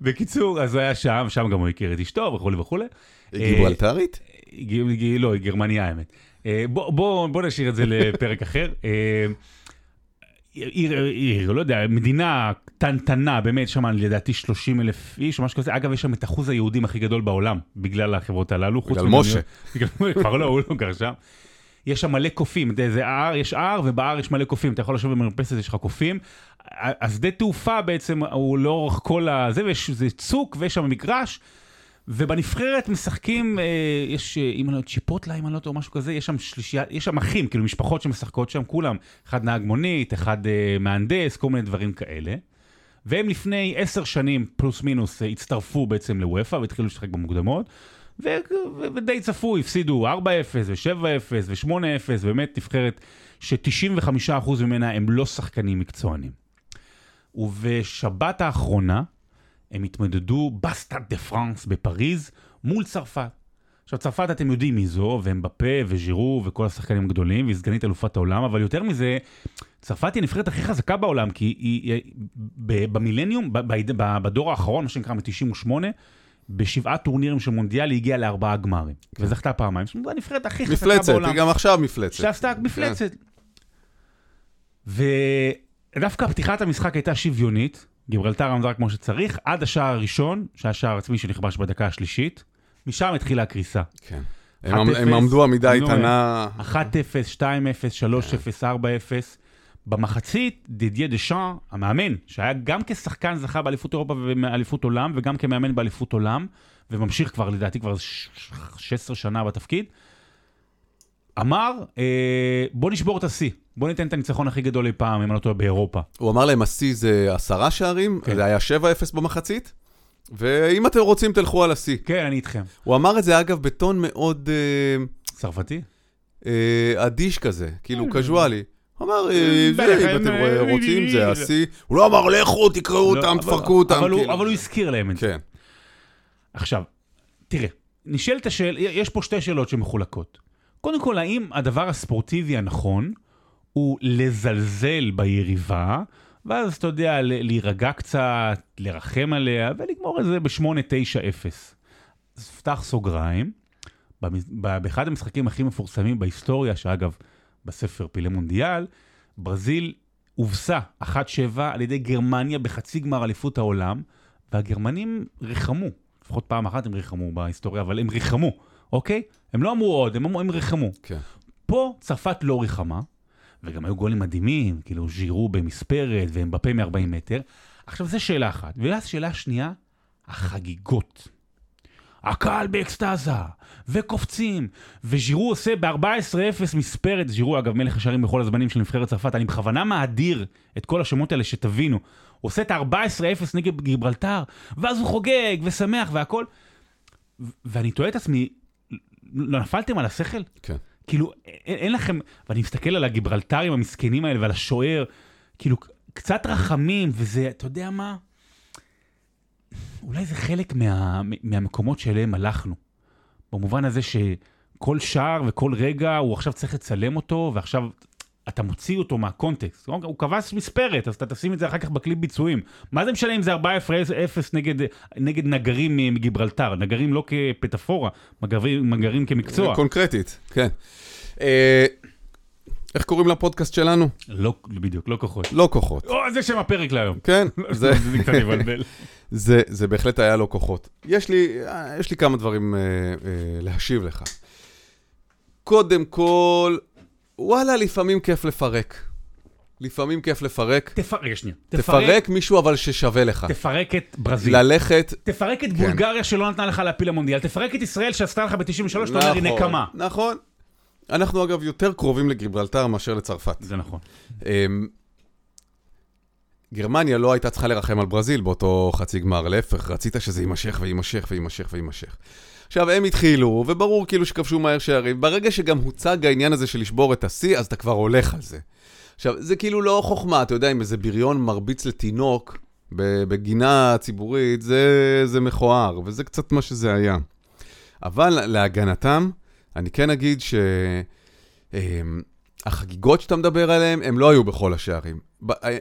בקיצור, אז היה שם, שם גם הוא הכיר את אשתו וכולי וכולי. היא גיברלטרית? לא, היא גרמניה האמת. אה, בוא- בוא בוא נשאיר את זה לפרק אחר. אה, עיר, עיר, לא יודע, מדינה קטנטנה, באמת, שם לדעתי 30 אלף איש או משהו כזה. אגב, יש שם את אחוז היהודים הכי גדול בעולם, בגלל החברות הללו. בגלל משה. בגלל- כבר לא, הוא לא גר שם. יש שם מלא קופים, יודע, זה הר, יש הר ובהר יש מלא קופים, אתה יכול לשבת במרפסת, יש לך קופים. השדה תעופה בעצם הוא לאורך כל הזה, ויש זה צוק ויש שם מגרש. ובנבחרת משחקים, אה, יש, אה, אם אני לא יודע, צ'יפוטלה, אם אני לא טועה, משהו כזה, יש שם שלישייה, יש שם אחים, כאילו משפחות שמשחקות שם, כולם, אחד נהג מונית, אחד אה, מהנדס, כל מיני דברים כאלה. והם לפני עשר שנים, פלוס מינוס, הצטרפו בעצם לוופא והתחילו לשחק במוקדמות. ודי צפו, הפסידו 4-0 ו-7-0 ו-8-0, באמת נבחרת ש-95% ממנה הם לא שחקנים מקצוענים. ובשבת האחרונה הם התמודדו בסטאד דה פרנס בפריז מול צרפת. עכשיו צרפת אתם יודעים מי זו, ואמבפה וז'ירו וכל השחקנים הגדולים, והיא סגנית אלופת העולם, אבל יותר מזה, צרפת היא הנבחרת הכי חזקה בעולם, כי היא, היא במילניום, ב- ב- ב- בדור האחרון, מה שנקרא מ-98, בשבעה טורנירים של מונדיאל היא הגיעה לארבעה גמרים, וזכתה פעמיים. זאת אומרת, הנבחרת הכי חזקה מפלצת, בעולם. היא גם עכשיו מפלצת. שעשתה מפלצת. ודווקא פתיחת המשחק הייתה שוויונית, גיברלטר עמדה כמו שצריך, עד השער הראשון, שהיה שער עצמי שנכבש בדקה השלישית, משם התחילה הקריסה. כן. 1-0, הם הם עמדו עמידה איתנה. 1-0, 2-0, 3-0, 4-0. במחצית, דידיה דשאן, המאמן, שהיה גם כשחקן זכה באליפות אירופה ובאליפות עולם, וגם כמאמן באליפות עולם, וממשיך כבר, לדעתי, כבר ש- 16 שנה בתפקיד, אמר, אה, בוא נשבור את השיא, בוא ניתן את הניצחון הכי גדול אי פעם, אם אני לא טועה, באירופה. הוא אמר להם, השיא זה עשרה שערים, כן. זה היה 7-0 במחצית, ואם אתם רוצים, תלכו על השיא. כן, אני איתכם. הוא אמר את זה, אגב, בטון מאוד אה, צרפתי? אה, אדיש כזה, כאילו, קזואלי. אמר, אה, אה, בטח, אם אתם אה, רוצים, אה, זה השיא. הוא לא אמר, לכו, תקראו לא, אותם, תפרקו אותם. אבל הוא- כאילו. אבל הוא הזכיר להם את זה. כן. עכשיו, תראה, נשאלת השאלה, יש פה שתי שאלות שמחולקות. קודם כל, האם הדבר הספורטיבי הנכון הוא לזלזל ביריבה, ואז אתה יודע, להירגע קצת, לרחם עליה, ולגמור את זה ב-8-9-0. אז פתח סוגריים, באחד המשחקים הכי מפורסמים בהיסטוריה, שאגב, בספר פילי מונדיאל, ברזיל הובסה 1-7 על ידי גרמניה בחצי גמר אליפות העולם, והגרמנים ריחמו, לפחות פעם אחת הם ריחמו בהיסטוריה, אבל הם ריחמו, אוקיי? הם לא אמרו עוד, הם, אמרו, הם ריחמו. כן. פה צרפת לא ריחמה, וגם היו גולים מדהימים, כאילו ז'ירו במספרת והם בפה מ-40 מטר. עכשיו, זו שאלה אחת. ואז שאלה שנייה, החגיגות. הקהל באקסטזה, וקופצים, וז'ירו עושה ב-14-0 מספרת, ז'ירו אגב מלך השערים בכל הזמנים של נבחרת צרפת, אני בכוונה מאדיר את כל השמות האלה שתבינו. הוא עושה את ה-14-0 נגד גיברלטר, ואז הוא חוגג ושמח והכל. ו- ואני תוהה את עצמי, לא נפלתם על השכל? כן. כאילו, אין, אין לכם, ואני מסתכל על הגיברלטרים המסכנים האלה ועל השוער, כאילו, קצת רחמים, וזה, אתה יודע מה? אולי זה חלק מה, מהמקומות שאליהם הלכנו. במובן הזה שכל שער וכל רגע הוא עכשיו צריך לצלם אותו, ועכשיו אתה מוציא אותו מהקונטקסט. הוא כבש מספרת, אז אתה תשים את זה אחר כך בקליפ ביצועים. מה זה משנה אם זה 4-0 נגד, נגד נגרים מגיברלטר? נגרים לא כפטפורה, נגרים, נגרים כמקצוע. קונקרטית, כן. אה, איך קוראים לפודקאסט שלנו? לא, בדיוק, לא כוחות. לא כוחות. או, זה שם הפרק להיום. כן, זה... זה קצת מבלבל. זה, זה בהחלט היה לא כוחות. יש לי, יש לי כמה דברים אה, אה, להשיב לך. קודם כל, וואלה, לפעמים כיף לפרק. לפעמים כיף לפרק. תפרק, שנייה. תפרק מישהו אבל ששווה לך. תפרק את ברזיל. ללכת... תפרק את בולגריה שלא נתנה לך להפיל למונדיאל. תפרק את ישראל שעשתה לך ב-93, אתה אומר לי נקמה. נכון. אנחנו אגב יותר קרובים לגיברלטר מאשר לצרפת. זה נכון. אמ, גרמניה לא הייתה צריכה לרחם על ברזיל באותו חצי גמר, להפך, רצית שזה יימשך ויימשך ויימשך ויימשך. עכשיו, הם התחילו, וברור כאילו שכבשו מהר שערים. ברגע שגם הוצג העניין הזה של לשבור את השיא, אז אתה כבר הולך על זה. עכשיו, זה כאילו לא חוכמה, אתה יודע, אם איזה בריון מרביץ לתינוק בגינה ציבורית, זה, זה מכוער, וזה קצת מה שזה היה. אבל להגנתם, אני כן אגיד שהחגיגות שאתה מדבר עליהן, הם לא היו בכל השערים.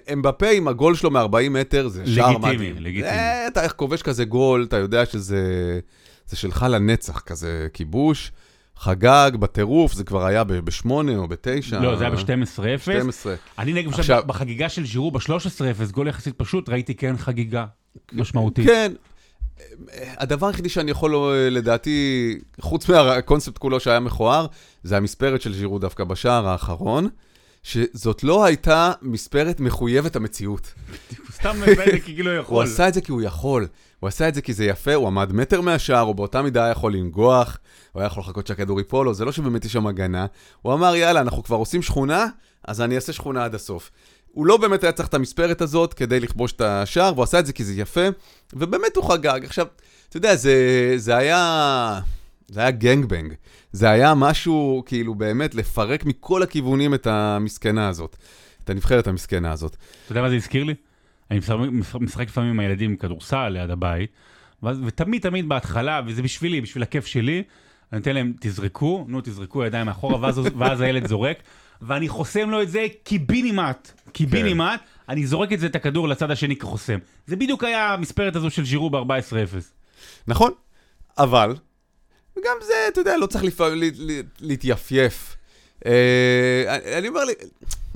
הם בפה עם הגול שלו מ-40 מטר, זה שער מדהים. לגיטימי, לגיטימי. אתה איך כובש כזה גול, אתה יודע שזה זה שלך לנצח, כזה כיבוש. חגג בטירוף, זה כבר היה ב-8 או ב-9. לא, זה היה ב-12-0. 12. אני נגיד עכשיו, בחגיגה של ז'ירו ב-13-0, גול יחסית פשוט, ראיתי כן חגיגה משמעותית. כן. הדבר היחידי שאני יכול, לדעתי, חוץ מהקונספט כולו שהיה מכוער, זה המספרת של ז'ירו דווקא בשער האחרון, שזאת לא הייתה מספרת מחויבת המציאות. הוא סתם מביא את זה כי כאילו יכול. הוא עשה את זה כי הוא יכול. הוא עשה את זה כי זה יפה, הוא עמד מטר מהשער, הוא באותה מידה היה יכול לנגוח, הוא היה יכול לחכות שהכדור ייפול לו, זה לא שבאמת יש שם הגנה. הוא אמר, יאללה, אנחנו כבר עושים שכונה, אז אני אעשה שכונה עד הסוף. הוא לא באמת היה צריך את המספרת הזאת כדי לכבוש את השער, והוא עשה את זה כי זה יפה, ובאמת הוא חגג. עכשיו, אתה יודע, זה, זה היה... זה היה גנגבנג. זה היה משהו, כאילו, באמת, לפרק מכל הכיוונים את המסכנה הזאת. את הנבחרת המסכנה הזאת. אתה יודע מה זה הזכיר לי? אני משחק לפעמים עם הילדים כדורסל ליד הבית, ותמיד תמיד בהתחלה, וזה בשבילי, בשביל הכיף שלי, אני נותן להם, תזרקו, נו, תזרקו ידיים מאחורה, ואז, ואז הילד זורק, ואני חוסם לו את זה קיבינימט, קיבינימט, כן. אני זורק את זה, את הכדור לצד השני כחוסם. זה בדיוק היה המספרת הזו של ז'ירו ב-14-0. נכון, אבל, גם זה, אתה יודע, לא צריך לפעמים להתייפייף. אה, אני אומר,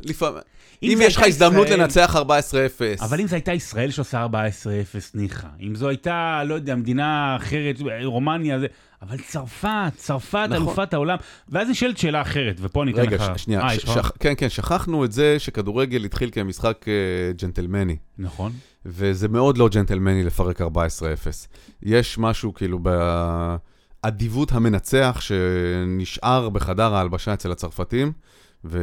לפעמים... אם יש לך הזדמנות לנצח 14-0. אבל אם זו הייתה ישראל שעושה 14-0, ניחא. אם זו הייתה, לא יודע, מדינה אחרת, רומניה, זה... אבל צרפת, צרפת, נכון. אלופת העולם. ואז נשאלת שאלה אחרת, ופה אני אתן לך... רגע, שנייה, 아, ש- שכ- כן, כן, שכחנו את זה שכדורגל התחיל כמשחק uh, ג'נטלמני. נכון. וזה מאוד לא ג'נטלמני לפרק 14-0. יש משהו כאילו באדיבות המנצח שנשאר בחדר ההלבשה אצל הצרפתים. ו...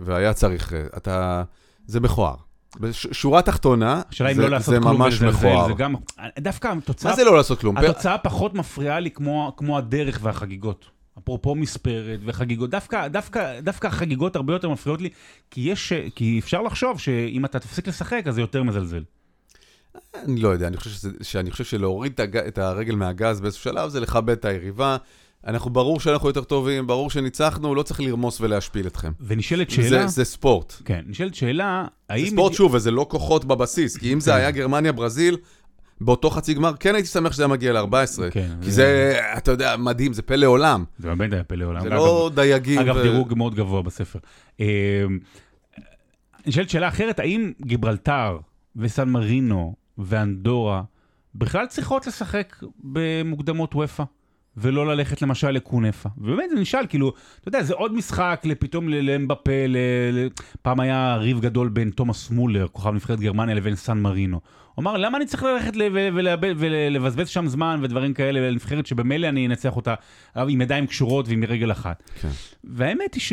והיה צריך, אתה, זה מכוער. בשורה תחתונה, זה, לא זה ממש מכוער. זה גם, דווקא התוצאה... מה זה לא לעשות כלום? התוצאה פחות מפריעה לי כמו, כמו הדרך והחגיגות. אפרופו מספרת וחגיגות, דווקא, דווקא, דווקא החגיגות הרבה יותר מפריעות לי, כי, יש, כי אפשר לחשוב שאם אתה תפסיק לשחק, אז זה יותר מזלזל. אני לא יודע, אני חושב, שזה, שאני חושב שלהוריד. את הרגל מהגז באיזשהו שלב זה לכבד את היריבה. אנחנו, ברור שאנחנו יותר טובים, ברור שניצחנו, לא צריך לרמוס ולהשפיל אתכם. ונשאלת שאלה... זה, זה ספורט. כן, נשאלת שאלה, האם... זה ספורט, שוב, וזה לא כוחות בבסיס, כי אם זה כן. היה גרמניה-ברזיל, באותו חצי גמר, כן הייתי שמח שזה היה מגיע ל-14. כן. כי זה, אתה יודע, מדהים, זה פלא עולם. זה באמת היה פלא עולם. זה לא דייגים. אגב, דירוג מאוד גבוה בספר. אמ, נשאלת שאלה אחרת, האם גיברלטר וסן מרינו ואנדורה בכלל צריכות לשחק במוקדמות וופא? ולא ללכת למשל לקונפה. ובאמת זה נשאל, כאילו, אתה יודע, זה עוד משחק פתאום לאמבפה, פעם היה ריב גדול בין תומאס מולר, כוכב נבחרת גרמניה, לבין סן מרינו. הוא אמר, למה אני צריך ללכת ולבזבז שם זמן ודברים כאלה, לנבחרת שבמילא אני אנצח אותה עם ידיים קשורות ועם רגל אחת. כן. והאמת היא ש...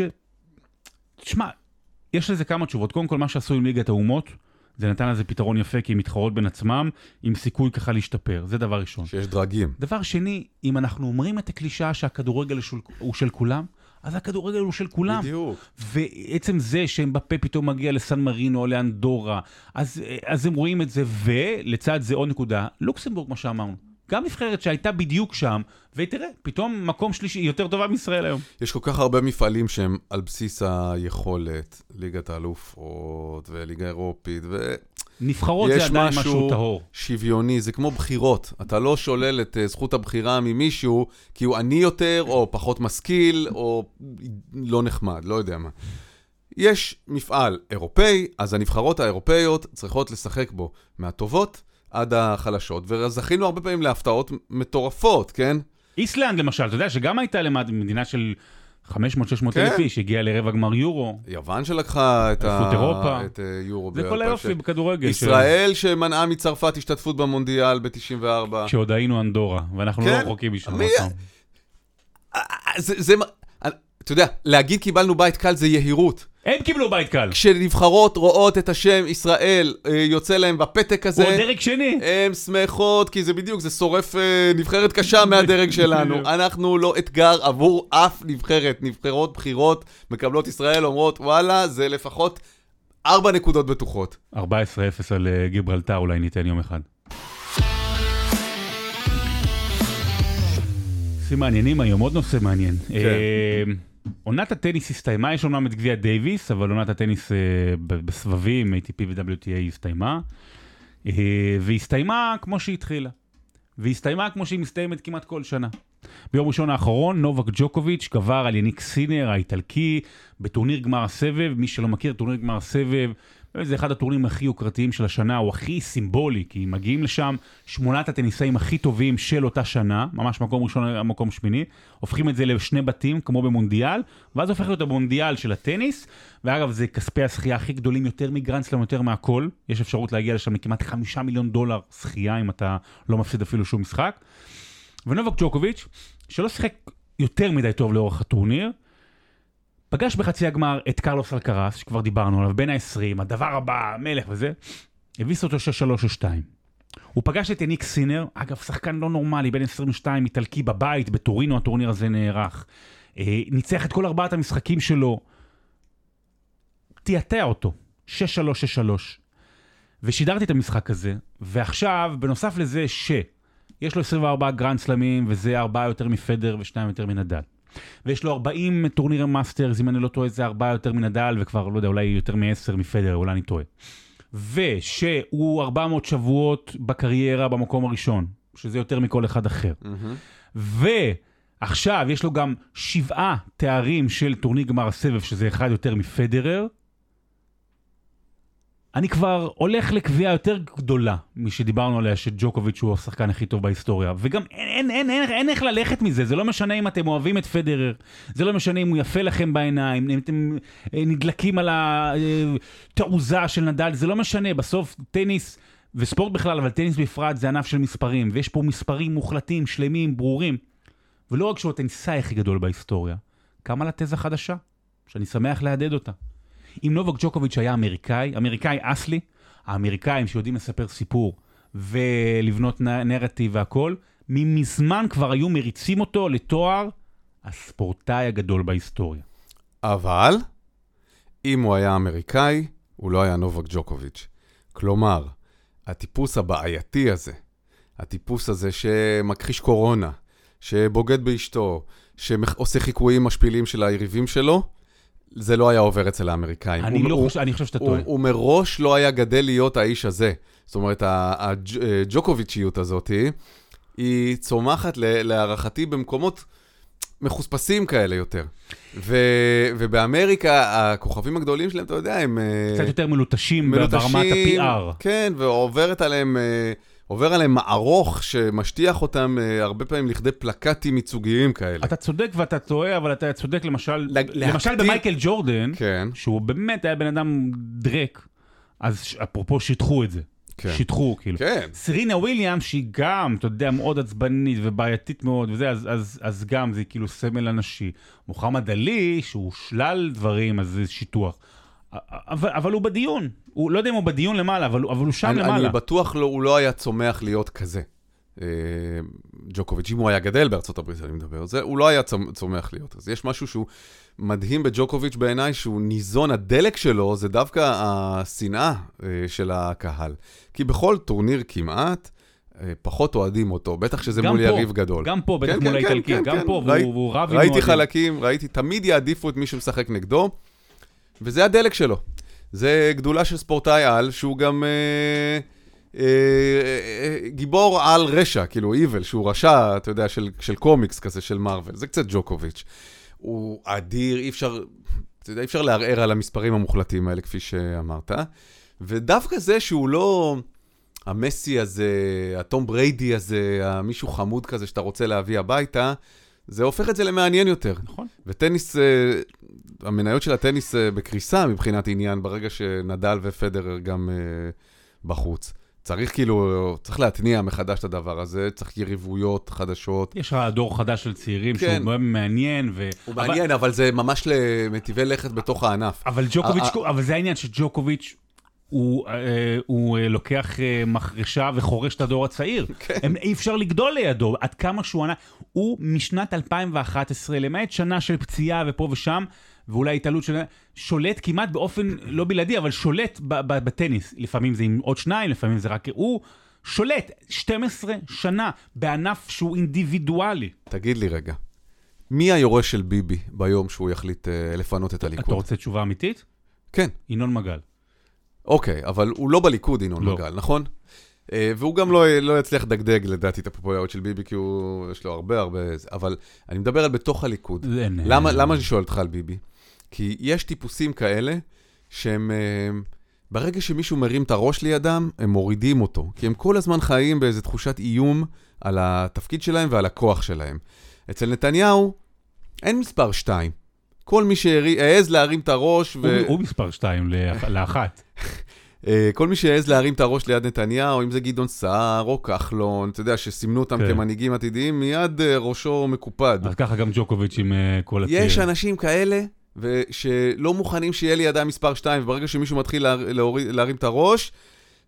תשמע, יש לזה כמה תשובות. קודם כל, מה שעשו עם ליגת האומות, זה נתן לזה פתרון יפה, כי הם מתחרות בין עצמם, עם סיכוי ככה להשתפר, זה דבר ראשון. שיש דרגים. דבר שני, אם אנחנו אומרים את הקלישאה שהכדורגל הוא של כולם, אז הכדורגל הוא של כולם. בדיוק. ועצם זה שהם בפה פתאום מגיע לסן מרינו או לאנדורה, אז, אז הם רואים את זה, ולצד זה עוד נקודה, לוקסמבורג, מה שאמרנו. גם נבחרת שהייתה בדיוק שם, ותראה, פתאום מקום שלישי יותר טובה מישראל היום. יש כל כך הרבה מפעלים שהם על בסיס היכולת, ליגת האלופות וליגה אירופית, ו... נבחרות זה עדיין משהו טהור. שוויוני, זה כמו בחירות. אתה לא שולל את uh, זכות הבחירה ממישהו כי הוא עני יותר, או פחות משכיל, או לא נחמד, לא יודע מה. יש מפעל אירופאי, אז הנבחרות האירופאיות צריכות לשחק בו מהטובות עד החלשות, וזכינו הרבה פעמים להפתעות מטורפות, כן? איסלנד למשל, אתה יודע שגם הייתה למד מדינה של 500-600 כן. אלף איש, הגיעה לרבע גמר יורו. יוון שלקחה את, אליפות אירופה. את אה, יורו. זה כל היופי בכדורגל. ש- ישראל שמנעה מצרפת השתתפות במונדיאל ב-94. כשעוד היינו אנדורה, ואנחנו כן. לא רחוקים משם. מי- עוד פעם. זה, זה, אתה יודע, להגיד קיבלנו בית קל זה יהירות. הם קיבלו בית קל. כשנבחרות רואות את השם ישראל אה, יוצא להם בפתק הוא הזה, עוד דרג שני. הן שמחות, כי זה בדיוק, זה שורף אה, נבחרת קשה מהדרג שלנו. אנחנו לא אתגר עבור אף נבחרת. נבחרות בחירות מקבלות ישראל, אומרות, וואלה, זה לפחות ארבע נקודות בטוחות. 14-0 על אה, גיברלטר אולי ניתן יום אחד. נושאים מעניינים היום, עוד נושא מעניין. אה, עונת הטניס הסתיימה, יש אומנם את גביע דייוויס, אבל עונת הטניס אה, בסבבים, ATP ו-WTA הסתיימה. אה, והסתיימה כמו שהיא התחילה. והסתיימה כמו שהיא מסתיימת כמעט כל שנה. ביום ראשון האחרון, נובק ג'וקוביץ' גבר על יניק סינר האיטלקי בטורניר גמר הסבב. מי שלא מכיר, טורניר גמר הסבב, זה אחד הטורנירים הכי יוקרתיים של השנה, הוא הכי סימבולי, כי מגיעים לשם שמונת הטניסאים הכי טובים של אותה שנה, ממש מקום ראשון, מקום שמיני, הופכים את זה לשני בתים, כמו במונדיאל, ואז הופך להיות המונדיאל של הטניס, ואגב, זה כספי הזכייה הכי גדולים, יותר מגרנדסלאם, יותר מהכל, יש אפשרות להגיע לשם לכמעט חמישה מיליון דולר זכייה, אם אתה לא מפסיד אפילו שום משחק. ונובק ג'וקוביץ', שלא שיחק יותר מדי טוב לאורך הטורניר, פגש בחצי הגמר את קרלוס אלקרס, שכבר דיברנו עליו, בן ה-20, הדבר הבא, המלך וזה, הביס אותו 6-3 או 2. הוא פגש את יניק סינר, אגב, שחקן לא נורמלי, בן 22, איטלקי בבית, בטורינו הטורניר הזה נערך. אה, ניצח את כל ארבעת המשחקים שלו. תיעתע אותו, 6-3, 6-3. ושידרתי את המשחק הזה, ועכשיו, בנוסף לזה שיש לו 24 גרנד סלמים, וזה ארבעה יותר מפדרר ושניים יותר מנדאל. ויש לו 40 טורנירי מאסטרס, אם אני לא טועה, זה ארבעה יותר מנדאל, וכבר, לא יודע, אולי יותר מ-10 מפדרר, אולי אני טועה. ושהוא 400 שבועות בקריירה במקום הראשון, שזה יותר מכל אחד אחר. ועכשיו יש לו גם שבעה תארים של טורניר גמר הסבב, שזה אחד יותר מפדרר. אני כבר הולך לקביעה יותר גדולה משדיברנו עליה, שג'וקוביץ' הוא השחקן הכי טוב בהיסטוריה. וגם אין, אין, אין, אין, אין איך ללכת מזה, זה לא משנה אם אתם אוהבים את פדרר, זה לא משנה אם הוא יפה לכם בעיניים, אם אתם אה, נדלקים על התעוזה של נדל, זה לא משנה, בסוף טניס וספורט בכלל, אבל טניס בפרט זה ענף של מספרים, ויש פה מספרים מוחלטים, שלמים, ברורים. ולא רק שהוא הטניסאי הכי גדול בהיסטוריה, קמה לה תזה חדשה, שאני שמח להדד אותה. אם נובק ג'וקוביץ' היה אמריקאי, אמריקאי אסלי, האמריקאים שיודעים לספר סיפור ולבנות נרטיב והכל, ממזמן כבר היו מריצים אותו לתואר הספורטאי הגדול בהיסטוריה. אבל, אם הוא היה אמריקאי, הוא לא היה נובק ג'וקוביץ'. כלומר, הטיפוס הבעייתי הזה, הטיפוס הזה שמכחיש קורונה, שבוגד באשתו, שעושה חיקויים משפילים של היריבים שלו, זה לא היה עובר אצל האמריקאים. אני הוא, לא הוא, חושב, אני חושב שאתה הוא, טועה. הוא מראש לא היה גדל להיות האיש הזה. זאת אומרת, הג'וקוביצ'יות הזאת, היא צומחת להערכתי במקומות מחוספסים כאלה יותר. ו, ובאמריקה, הכוכבים הגדולים שלהם, אתה יודע, הם... אה, קצת יותר מלוטשים מלוטשים, ברמת ה-PR. כן, ועוברת עליהם, אה, עובר עליהם מערוך שמשטיח אותם אה, הרבה פעמים לכדי פלקטים ייצוגיים כאלה. אתה צודק ואתה טועה, אבל אתה צודק למשל, לה- למשל להקטין- במייקל ג'ורדן, כן, שהוא באמת היה בן אדם דרק, אז אפרופו שיטחו את זה. כן. שיטחו, כאילו. כן. סרינה וויליאם, שהיא גם, אתה יודע, מאוד עצבנית ובעייתית מאוד, וזה, אז, אז, אז גם זה כאילו סמל הנשי. מוחמד עלי, שהוא שלל דברים, אז זה שיטוח. אבל, אבל הוא בדיון. הוא, לא יודע אם הוא בדיון למעלה, אבל, אבל הוא שם אני, למעלה. אני בטוח לא, הוא לא היה צומח להיות כזה. אה, ג'וקוביץ', אם הוא היה גדל בארצות הברית, אני מדבר על זה, הוא לא היה צומ- צומח להיות. אז יש משהו שהוא מדהים בג'וקוביץ' בעיניי, שהוא ניזון, הדלק שלו זה דווקא השנאה אה, של הקהל. כי בכל טורניר כמעט, אה, פחות אוהדים אותו, בטח שזה מול פה, יריב גדול. גם פה, בטח כן, מול כן, האיטלקים, כן, גם כן. פה, ראי- והוא והוא רב עם ראיתי אוהדים. חלקים, ראיתי, תמיד יעדיפו את מי שמשחק נגדו, וזה הדלק שלו. זה גדולה של ספורטאי על, שהוא גם אה, אה, אה, גיבור על רשע, כאילו איבל, שהוא רשע, אתה יודע, של, של קומיקס כזה, של מארוול. זה קצת ג'וקוביץ'. הוא אדיר, אי אפשר, אתה יודע, אי אפשר לערער על המספרים המוחלטים האלה, כפי שאמרת. ודווקא זה שהוא לא המסי הזה, הטום בריידי הזה, המישהו חמוד כזה שאתה רוצה להביא הביתה, זה הופך את זה למעניין יותר. נכון. וטניס, אה, המניות של הטניס אה, בקריסה מבחינת עניין, ברגע שנדל ופדרר גם אה, בחוץ. צריך כאילו, צריך להתניע מחדש את הדבר הזה, צריך יריבויות חדשות. יש לך דור חדש של צעירים כן. שהוא מאוד מעניין. ו... הוא אבל- מעניין, אבל זה ממש למטיבי לכת בתוך הענף. אבל ג'וקוביץ', אה, אבל זה העניין שג'וקוביץ', הוא, אה, הוא אה, לוקח אה, מחרשה וחורש את הדור הצעיר. כן. הם, אי אפשר לגדול לידו, עד כמה שהוא ענה. הוא משנת 2011, למעט שנה של פציעה ופה ושם, ואולי התעלות של... שולט כמעט באופן לא בלעדי, אבל שולט בטניס. לפעמים זה עם עוד שניים, לפעמים זה רק... הוא שולט 12 שנה בענף שהוא אינדיבידואלי. תגיד לי רגע, מי היורש של ביבי ביום שהוא יחליט לפנות את אתה הליכוד? רוצה תשובה אמיתית? כן, ינון מגל. אוקיי, אבל הוא לא בליכוד, ינון לא. מגל, נכון? אה, והוא גם לא, לא יצליח לדגדג, לדעתי, את הפופולריות של ביבי, כי הוא, יש לו הרבה הרבה... אבל אני מדבר על בתוך הליכוד. למה, למה אני שואל אותך על ביבי? כי יש טיפוסים כאלה שהם... אה, ברגע שמישהו מרים את הראש לידם, הם מורידים אותו. כי הם כל הזמן חיים באיזו תחושת איום על התפקיד שלהם ועל הכוח שלהם. אצל נתניהו אין מספר שתיים. כל מי שהעז להרים את הראש, ו... הוא, הוא מספר 2 לאחת. אה, כל מי שהעז להרים את הראש ליד נתניהו, אם זה גדעון סער או כחלון, אתה יודע, שסימנו אותם כן. כמנהיגים עתידיים, מיד אה, ראשו מקופד. אז ככה גם ג'וקוביץ' עם אה, כל הצעירים. יש אנשים כאלה, ושלא מוכנים שיהיה לי ידיים מספר 2, וברגע שמישהו מתחיל לה, להוריד, להרים את הראש,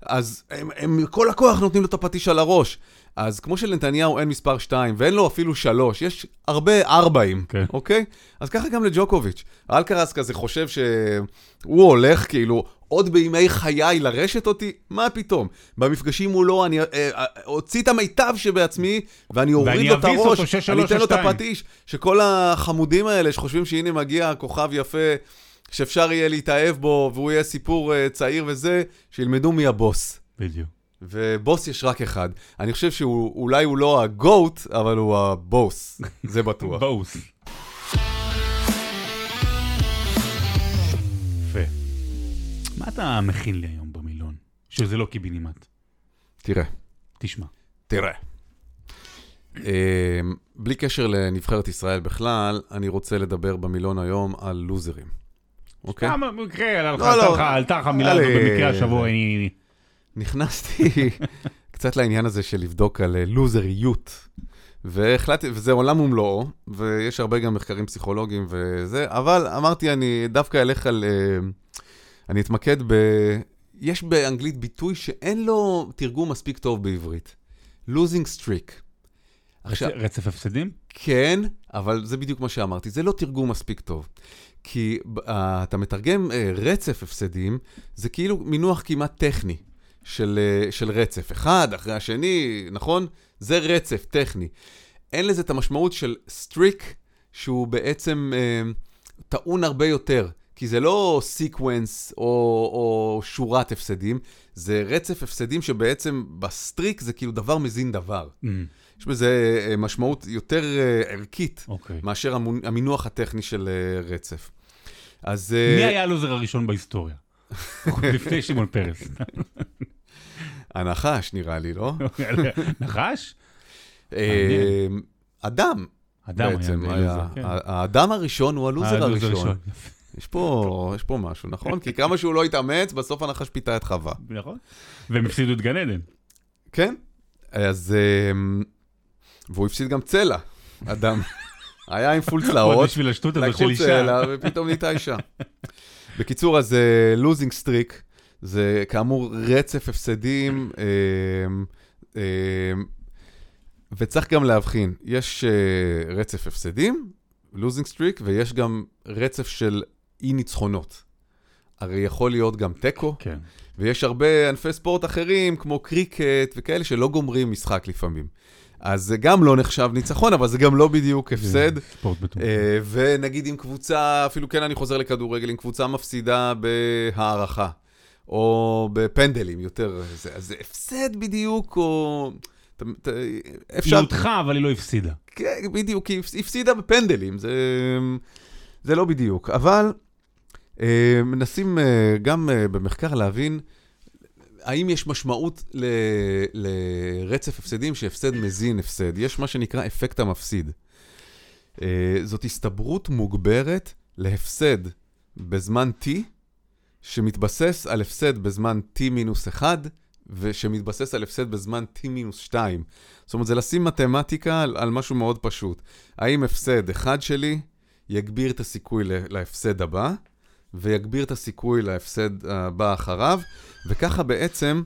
אז הם, הם כל הכוח נותנים לו את הפטיש על הראש. אז כמו שלנתניהו אין מספר 2, ואין לו אפילו 3, יש הרבה ארבעים, כן. אוקיי? אז ככה גם לג'וקוביץ'. אלקרס כזה חושב שהוא הולך כאילו עוד בימי חיי לרשת אותי? מה פתאום? במפגשים מולו אני אה, אה, אוציא את המיטב שבעצמי, ואני אוריד לו את הראש, אני אתן לו את. הפטיש. שכל החמודים האלה שחושבים שהנה מגיע כוכב יפה, שאפשר יהיה להתאהב בו, והוא יהיה סיפור אה, צעיר וזה, שילמדו מי הבוס. בדיוק. ובוס יש רק אחד. אני חושב שאולי הוא לא הגוט, אבל הוא הבוס, זה בטוח. באוס. מה אתה מכין לי היום במילון? שזה לא קיבינימט. תראה, תשמע. תראה. אה, בלי קשר לנבחרת ישראל בכלל, אני רוצה לדבר במילון היום על לוזרים. אוקיי? כמה מקרה, עלתה לך- לא, לא. עלתה לך המילה היה לי- במקרה השבוע. נכנסתי קצת לעניין הזה של לבדוק על אה, לוזריות. והחלטתי, וזה עולם ומלואו, ויש הרבה גם מחקרים פסיכולוגיים וזה, אבל אמרתי, אני דווקא אלך על... אה, אני אתמקד ב... יש באנגלית ביטוי שאין לו תרגום מספיק טוב בעברית. losing streak. עכשיו, רצ- רצף הפסדים? כן, אבל זה בדיוק מה שאמרתי, זה לא תרגום מספיק טוב. כי uh, אתה מתרגם uh, רצף הפסדים, זה כאילו מינוח כמעט טכני של, uh, של רצף. אחד אחרי השני, נכון? זה רצף טכני. אין לזה את המשמעות של סטריק, שהוא בעצם uh, טעון הרבה יותר. כי זה לא sequence או, או שורת הפסדים, זה רצף הפסדים שבעצם ב streak זה כאילו דבר מזין דבר. Mm, יש בזה אה, משמעות יותר אה, ערכית אוקיי. מאשר המינוח הטכני של אה, רצף. אז... מי היה הלוזר הראשון בהיסטוריה? לפני שמעון פרס. הנחש, נראה לי, לא? נחש? אדם, אדם היה בעצם, לוזר, היה. כן. ה- האדם הראשון הוא הלוזר הראשון. יש פה, יש פה משהו, נכון? כי כמה שהוא לא התאמץ, בסוף הנחש פיתה את חווה. נכון. והם הפסידו את גן עדן. כן? אז... אה, והוא הפסיד גם צלע, אדם. היה עם פול עוד צלעות. בשביל השטות הזאת של לקחו אישה. צלע ופתאום נהייתה אישה. בקיצור, אז losing streak, זה כאמור רצף הפסדים, אמ, אמ, וצריך גם להבחין, יש אה, רצף הפסדים, losing streak, ויש גם רצף של אי ניצחונות. הרי יכול להיות גם תיקו, כן. ויש הרבה ענפי ספורט אחרים, כמו קריקט וכאלה, שלא גומרים משחק לפעמים. אז זה גם לא נחשב ניצחון, אבל זה גם לא בדיוק הפסד. ספורט בטוח. אה, ונגיד אם קבוצה, אפילו כן אני חוזר לכדורגל, אם קבוצה מפסידה בהערכה, או בפנדלים יותר, אז זה הפסד בדיוק, או... ת- היא הודחה, אבל היא לא הפסידה. כן, בדיוק, היא הפס- הפסידה בפנדלים, זה, זה לא בדיוק. אבל מנסים אה, גם אה, במחקר להבין האם יש משמעות ל, לרצף הפסדים שהפסד מזין הפסד. יש מה שנקרא אפקט המפסיד. אה, זאת הסתברות מוגברת להפסד בזמן T, שמתבסס על הפסד בזמן T מינוס 1, ושמתבסס על הפסד בזמן T מינוס 2. זאת אומרת, זה לשים מתמטיקה על, על משהו מאוד פשוט. האם הפסד אחד שלי יגביר את הסיכוי להפסד הבא, ויגביר את הסיכוי להפסד הבא אחריו, וככה בעצם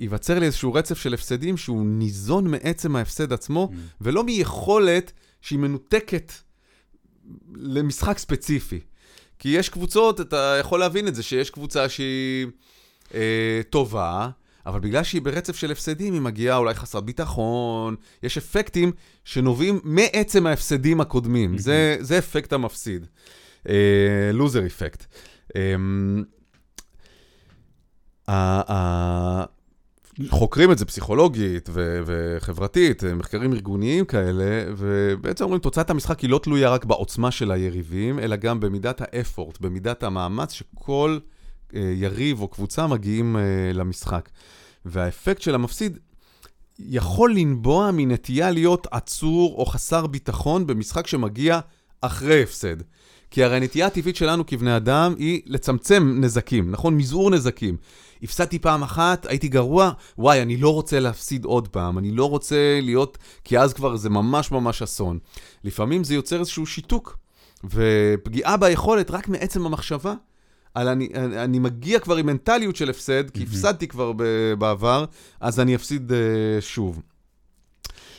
ייווצר לי איזשהו רצף של הפסדים שהוא ניזון מעצם ההפסד עצמו, Mm. ולא מיכולת שהיא מנותקת למשחק ספציפי. כי יש קבוצות, אתה יכול להבין את זה, שיש קבוצה שהיא אה, טובה, אבל בגלל שהיא ברצף של הפסדים, היא מגיעה אולי חסרת ביטחון, יש אפקטים שנובעים מעצם ההפסדים הקודמים. זה, זה אפקט המפסיד. לוזר אפקט. חוקרים את זה פסיכולוגית ו- וחברתית, אה, מחקרים ארגוניים כאלה, ובעצם אומרים, תוצאת המשחק היא לא תלויה רק בעוצמה של היריבים, אלא גם במידת האפורט, במידת המאמץ שכל אה, יריב או קבוצה מגיעים אה, למשחק. והאפקט של המפסיד יכול לנבוע מנטייה להיות עצור או חסר ביטחון במשחק שמגיע אחרי הפסד. כי הרי הנטייה הטבעית שלנו כבני אדם היא לצמצם נזקים, נכון? מזעור נזקים. הפסדתי פעם אחת, הייתי גרוע, וואי, אני לא רוצה להפסיד עוד פעם, אני לא רוצה להיות, כי אז כבר זה ממש ממש אסון. לפעמים זה יוצר איזשהו שיתוק, ופגיעה ביכולת רק מעצם המחשבה. על אני, אני, אני מגיע כבר עם מנטליות של הפסד, כי הפסדתי כבר ב- בעבר, אז אני אפסיד uh, שוב.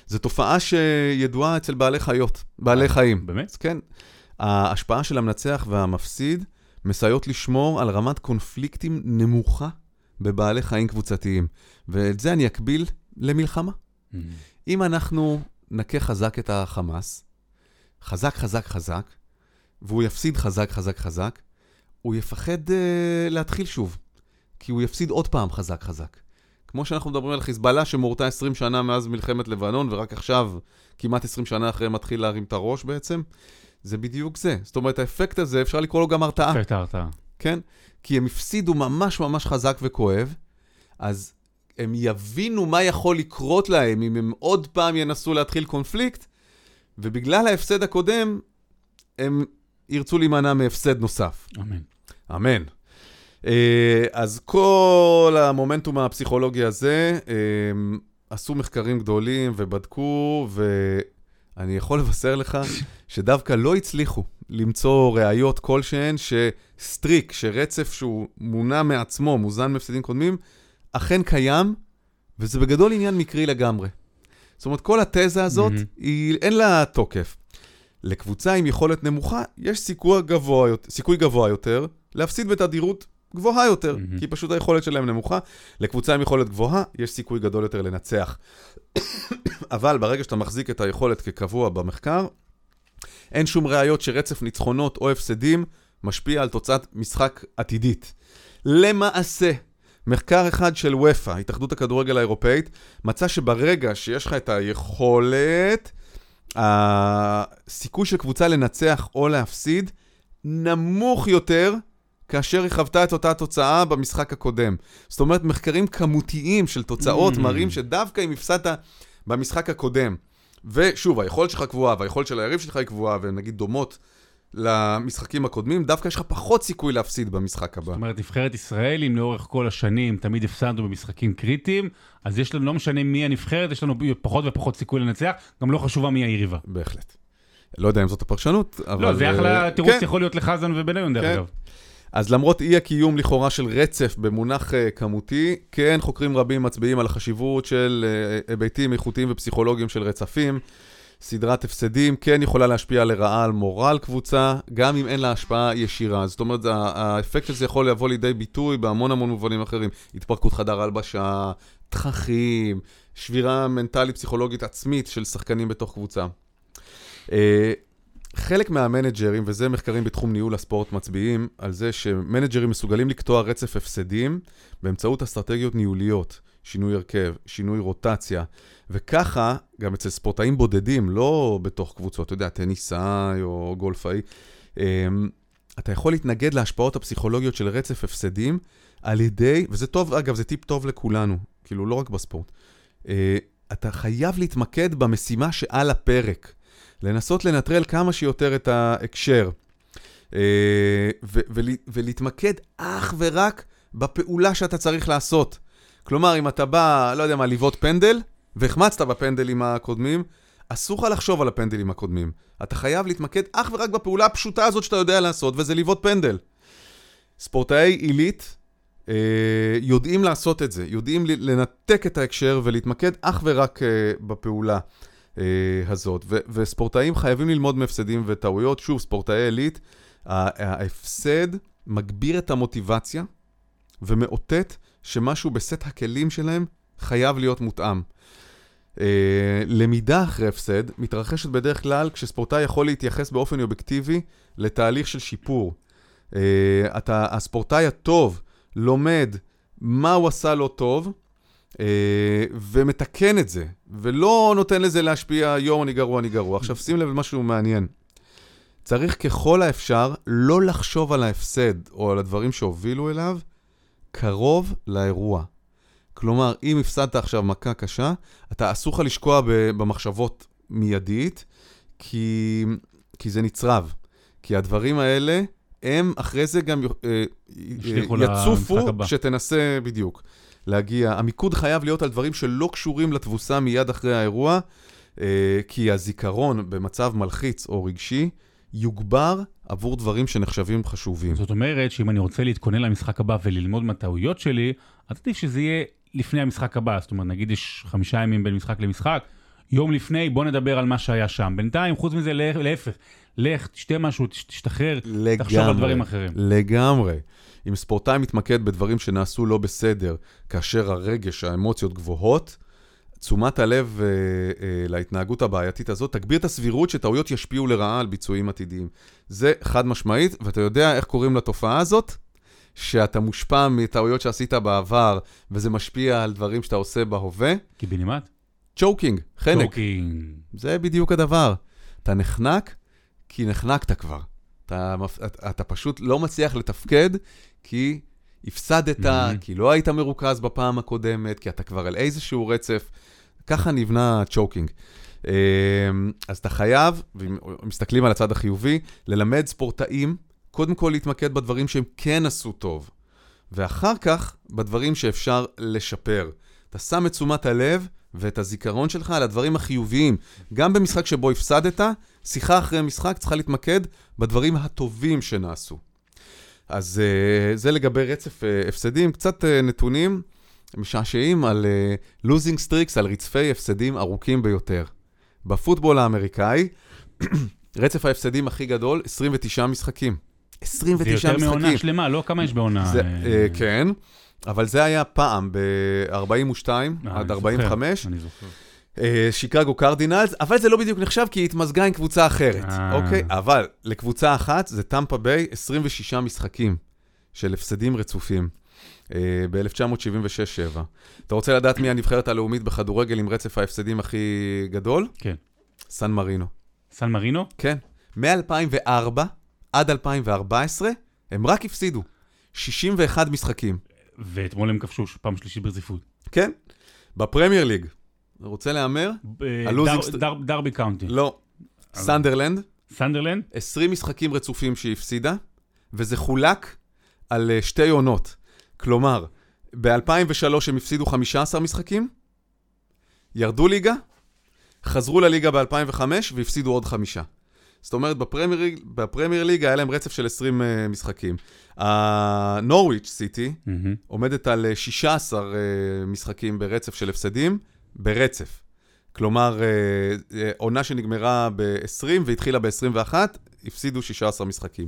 זו תופעה שידועה אצל בעלי חיות, בעלי חיים. באמת? כן, ההשפעה של המנצח והמפסיד מסייעות לשמור על רמת קונפליקטים נמוכה בבעלי חיים קבוצתיים. ואת זה אני אקביל למלחמה. Mm. אם אנחנו נכה חזק את החמאס, חזק, חזק, חזק, והוא יפסיד חזק, חזק, חזק, הוא יפחד uh, להתחיל שוב, כי הוא יפסיד עוד פעם חזק, חזק. כמו שאנחנו מדברים על חיזבאללה שמורתה 20 שנה מאז מלחמת לבנון, ורק עכשיו, כמעט 20 שנה אחרי, מתחיל להרים את הראש בעצם, זה בדיוק זה. זאת אומרת, האפקט הזה, אפשר לקרוא לו גם הרתעה. אפקט ההרתעה. כן? כי הם הפסידו ממש ממש חזק וכואב, אז הם יבינו מה יכול לקרות להם אם הם עוד פעם ינסו להתחיל קונפליקט, ובגלל ההפסד הקודם, הם ירצו להימנע מהפסד נוסף. אמן. אמן. אה, אז כל המומנטום הפסיכולוגי הזה, אה, עשו מחקרים גדולים ובדקו, ואני יכול לבשר לך שדווקא לא הצליחו למצוא ראיות כלשהן שסטריק, שרצף שהוא מונע מעצמו, מוזן מהפסדים קודמים, אכן קיים, וזה בגדול עניין מקרי לגמרי. זאת אומרת, כל התזה הזאת, מהמם. היא, אין לה תוקף. לקבוצה עם יכולת נמוכה, יש סיכוי גבוה, סיכוי גבוה יותר להפסיד בתדירות גבוהה יותר, מהמם. כי פשוט היכולת שלהם נמוכה. לקבוצה עם יכולת גבוהה, יש סיכוי גדול יותר לנצח. אבל ברגע שאתה מחזיק את היכולת כקבוע במחקר, אין שום ראיות שרצף ניצחונות או הפסדים משפיע על תוצאת משחק עתידית. למעשה, מחקר אחד של ופא, התאחדות הכדורגל האירופאית, מצא שברגע שיש לך את היכולת, הסיכוי של קבוצה לנצח או להפסיד נמוך יותר כאשר היא חוותה את אותה תוצאה במשחק הקודם. זאת אומרת, מחקרים כמותיים של תוצאות Mm. מראים שדווקא אם הפסדת במשחק הקודם, ושוב, היכולת שלך קבועה והיכולת של היריב שלך היא קבועה, והן נגיד דומות למשחקים הקודמים, דווקא יש לך פחות סיכוי להפסיד במשחק הבא. זאת אומרת, נבחרת ישראל, אם לאורך כל השנים תמיד הפסדנו במשחקים קריטיים, אז יש לנו, לא משנה מי הנבחרת, יש לנו פחות ופחות סיכוי לנצח, גם לא חשובה מי היריבה. בהחלט. לא יודע אם זאת הפרשנות, אבל... לא, זה אה, אחלה תירוץ כן. יכול להיות לחזן ובניון, דרך כן. אגב. אז למרות אי הקיום לכאורה של רצף במונח uh, כמותי, כן חוקרים רבים מצביעים על החשיבות של uh, היבטים איכותיים ופסיכולוגיים של רצפים, סדרת הפסדים כן יכולה להשפיע לרעה על מורל קבוצה, גם אם אין לה השפעה ישירה. זאת אומרת, האפקט של זה יכול לבוא לידי ביטוי בהמון המון מובנים אחרים. התפרקות חדר הלבשה, תככים, שבירה מנטלית פסיכולוגית עצמית של שחקנים בתוך קבוצה. חלק מהמנג'רים, וזה מחקרים בתחום ניהול הספורט מצביעים, על זה שמנג'רים מסוגלים לקטוע רצף הפסדים באמצעות אסטרטגיות ניהוליות, שינוי הרכב, שינוי רוטציה, וככה, גם אצל ספורטאים בודדים, לא בתוך קבוצות, אתה יודע, טניסאי או גולפאי, אמ, אתה יכול להתנגד להשפעות הפסיכולוגיות של רצף הפסדים על ידי, וזה טוב, אגב, זה טיפ טוב לכולנו, כאילו, לא רק בספורט. אה, אתה חייב להתמקד במשימה שעל הפרק. לנסות לנטרל כמה שיותר את ההקשר, אה, ולהתמקד אך ורק בפעולה שאתה צריך לעשות. כלומר, אם אתה בא, לא יודע מה, לבעוט פנדל, והחמצת בפנדלים הקודמים, אסור לך לחשוב על הפנדלים הקודמים. אתה חייב להתמקד אך ורק בפעולה הפשוטה הזאת שאתה יודע לעשות, וזה לבעוט פנדל. ספורטאי עילית אה, יודעים לעשות את זה, יודעים לנתק את ההקשר ולהתמקד אך ורק אה, בפעולה. אה, הזאת. ו- וספורטאים חייבים ללמוד מהפסדים וטעויות. שוב, ספורטאי עילית, ההפסד מגביר את המוטיבציה ומאותת שמשהו בסט הכלים שלהם חייב להיות מותאם. Uh, למידה אחרי הפסד מתרחשת בדרך כלל כשספורטאי יכול להתייחס באופן אובייקטיבי לתהליך של שיפור. Uh, אתה, הספורטאי הטוב לומד מה הוא עשה לא טוב, ומתקן את זה, ולא נותן לזה להשפיע, יואו, אני גרוע, אני גרוע. עכשיו, שים לב למשהו מעניין. צריך ככל האפשר לא לחשוב על ההפסד או על הדברים שהובילו אליו קרוב לאירוע. כלומר, אם הפסדת עכשיו מכה קשה, אתה אסור לך לשקוע במחשבות מיידית, כי, כי זה נצרב. כי הדברים האלה, הם אחרי זה גם אה, יצופו שתנסה, בדיוק. להגיע. המיקוד חייב להיות על דברים שלא קשורים לתבוסה מיד אחרי האירוע, אה, כי הזיכרון במצב מלחיץ או רגשי יוגבר עבור דברים שנחשבים חשובים. זאת אומרת שאם אני רוצה להתכונן למשחק הבא וללמוד מהטעויות שלי, אז עדיף שזה יהיה לפני המשחק הבא. זאת אומרת, נגיד יש חמישה ימים בין משחק למשחק, יום לפני, בוא נדבר על מה שהיה שם. בינתיים, חוץ מזה, להפך, לך, תשתה משהו, תשתחרר, לגמרי, תחשוב על דברים אחרים. לגמרי. אם ספורטאי מתמקד בדברים שנעשו לא בסדר, כאשר הרגש, האמוציות גבוהות, תשומת הלב אה, אה, להתנהגות הבעייתית הזאת תגביר את הסבירות שטעויות ישפיעו לרעה על ביצועים עתידיים. זה חד משמעית, ואתה יודע איך קוראים לתופעה הזאת? שאתה מושפע מטעויות שעשית בעבר, וזה משפיע על דברים שאתה עושה בהווה. קיבינימט? choking, חנק. choking. זה בדיוק הדבר. אתה נחנק כי נחנקת כבר. אתה, אתה, פשוט לא מצליח לתפקד, כי הפסדת, mm-hmm. כי לא היית מרוכז בפעם הקודמת, כי אתה כבר על איזשהו רצף. ככה נבנה choking. אמ, אז אתה חייב, ומסתכלים על הצד החיובי, ללמד ספורטאים, קודם כל להתמקד בדברים שהם כן עשו טוב, ואחר כך בדברים שאפשר לשפר. אתה שם את תשומת הלב ואת הזיכרון שלך על הדברים החיוביים. גם במשחק שבו הפסדת, שיחה אחרי משחק צריכה להתמקד בדברים הטובים שנעשו. אז uh, זה לגבי רצף uh, הפסדים, קצת uh, נתונים משעשעים על uh, losing streaks, על רצפי הפסדים ארוכים ביותר. בפוטבול האמריקאי, רצף ההפסדים הכי גדול, 29 משחקים. 29 משחקים. זה יותר מעונה שלמה, לא כמה יש בעונה. זה, uh, כן, אבל זה היה פעם, ב-42 עד 45. אני זוכר. אה, שיקגו קרדינלס, אבל זה לא בדיוק נחשב כי היא התמזגה עם קבוצה אחרת, אה. אוקיי? אבל לקבוצה אחת זה טמפה ביי 26 משחקים של הפסדים רצופים. אה, ב-1976-7. אתה רוצה לדעת מי הנבחרת הלאומית בכדורגל עם רצף ההפסדים הכי גדול? כן. סן מרינו. סן מרינו? כן. מ-2004 עד 2014, הם רק הפסידו. 61 משחקים. ואתמול הם כבשו פעם שלישית ברציפות. כן. בפרמייר ליג, רוצה להמר? דרבי קאונטי. לא. סנדרלנד. סנדרלנד? 20 משחקים רצופים שהיא הפסידה, וזה חולק על אה, שתי עונות. כלומר, ב-2003 הם הפסידו 15 משחקים, ירדו ליגה, חזרו לליגה ב-2005 והפסידו עוד חמישה. זאת אומרת, בפרמייר, בפרמייר ליג היה להם רצף של 20 uh, אה, משחקים. הנורוויץ' סיטי mm-hmm. עומדת על 16 uh, אה, משחקים ברצף של הפסדים, ברצף. כלומר, אה, אה, עונה שנגמרה ב-20 והתחילה ב-21, הפסידו 16 משחקים.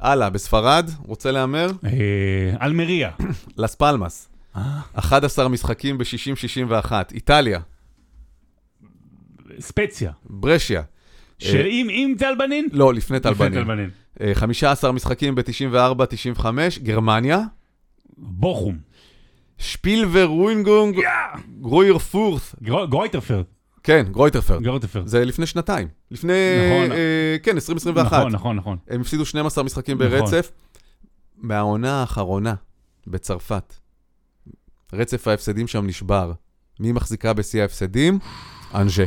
הלאה, בספרד, רוצה להמר? אה, אלמריה. לס פלמאס, אה, 11 משחקים ב-60-61. איטליה, ספציה. ברשיה. של עם עם טל בנין? לא, לפני טל לפני בנין. טל בנין. אה, 15 משחקים ב-94-95, גרמניה. בוכום. שפילבר ווינגונג, גרויר פורס. גרו- גרויטרפרד. כן, גרויטרפרד. גרויטרפרד. זה לפני שנתיים. לפני, נכון. אה, כן, 2021. נכון, נכון, נכון. הם הפסידו 12 משחקים נכון. ברצף. מהעונה האחרונה בצרפת, רצף ההפסדים שם נשבר. מי מחזיקה בשיא ההפסדים? אנז'ה.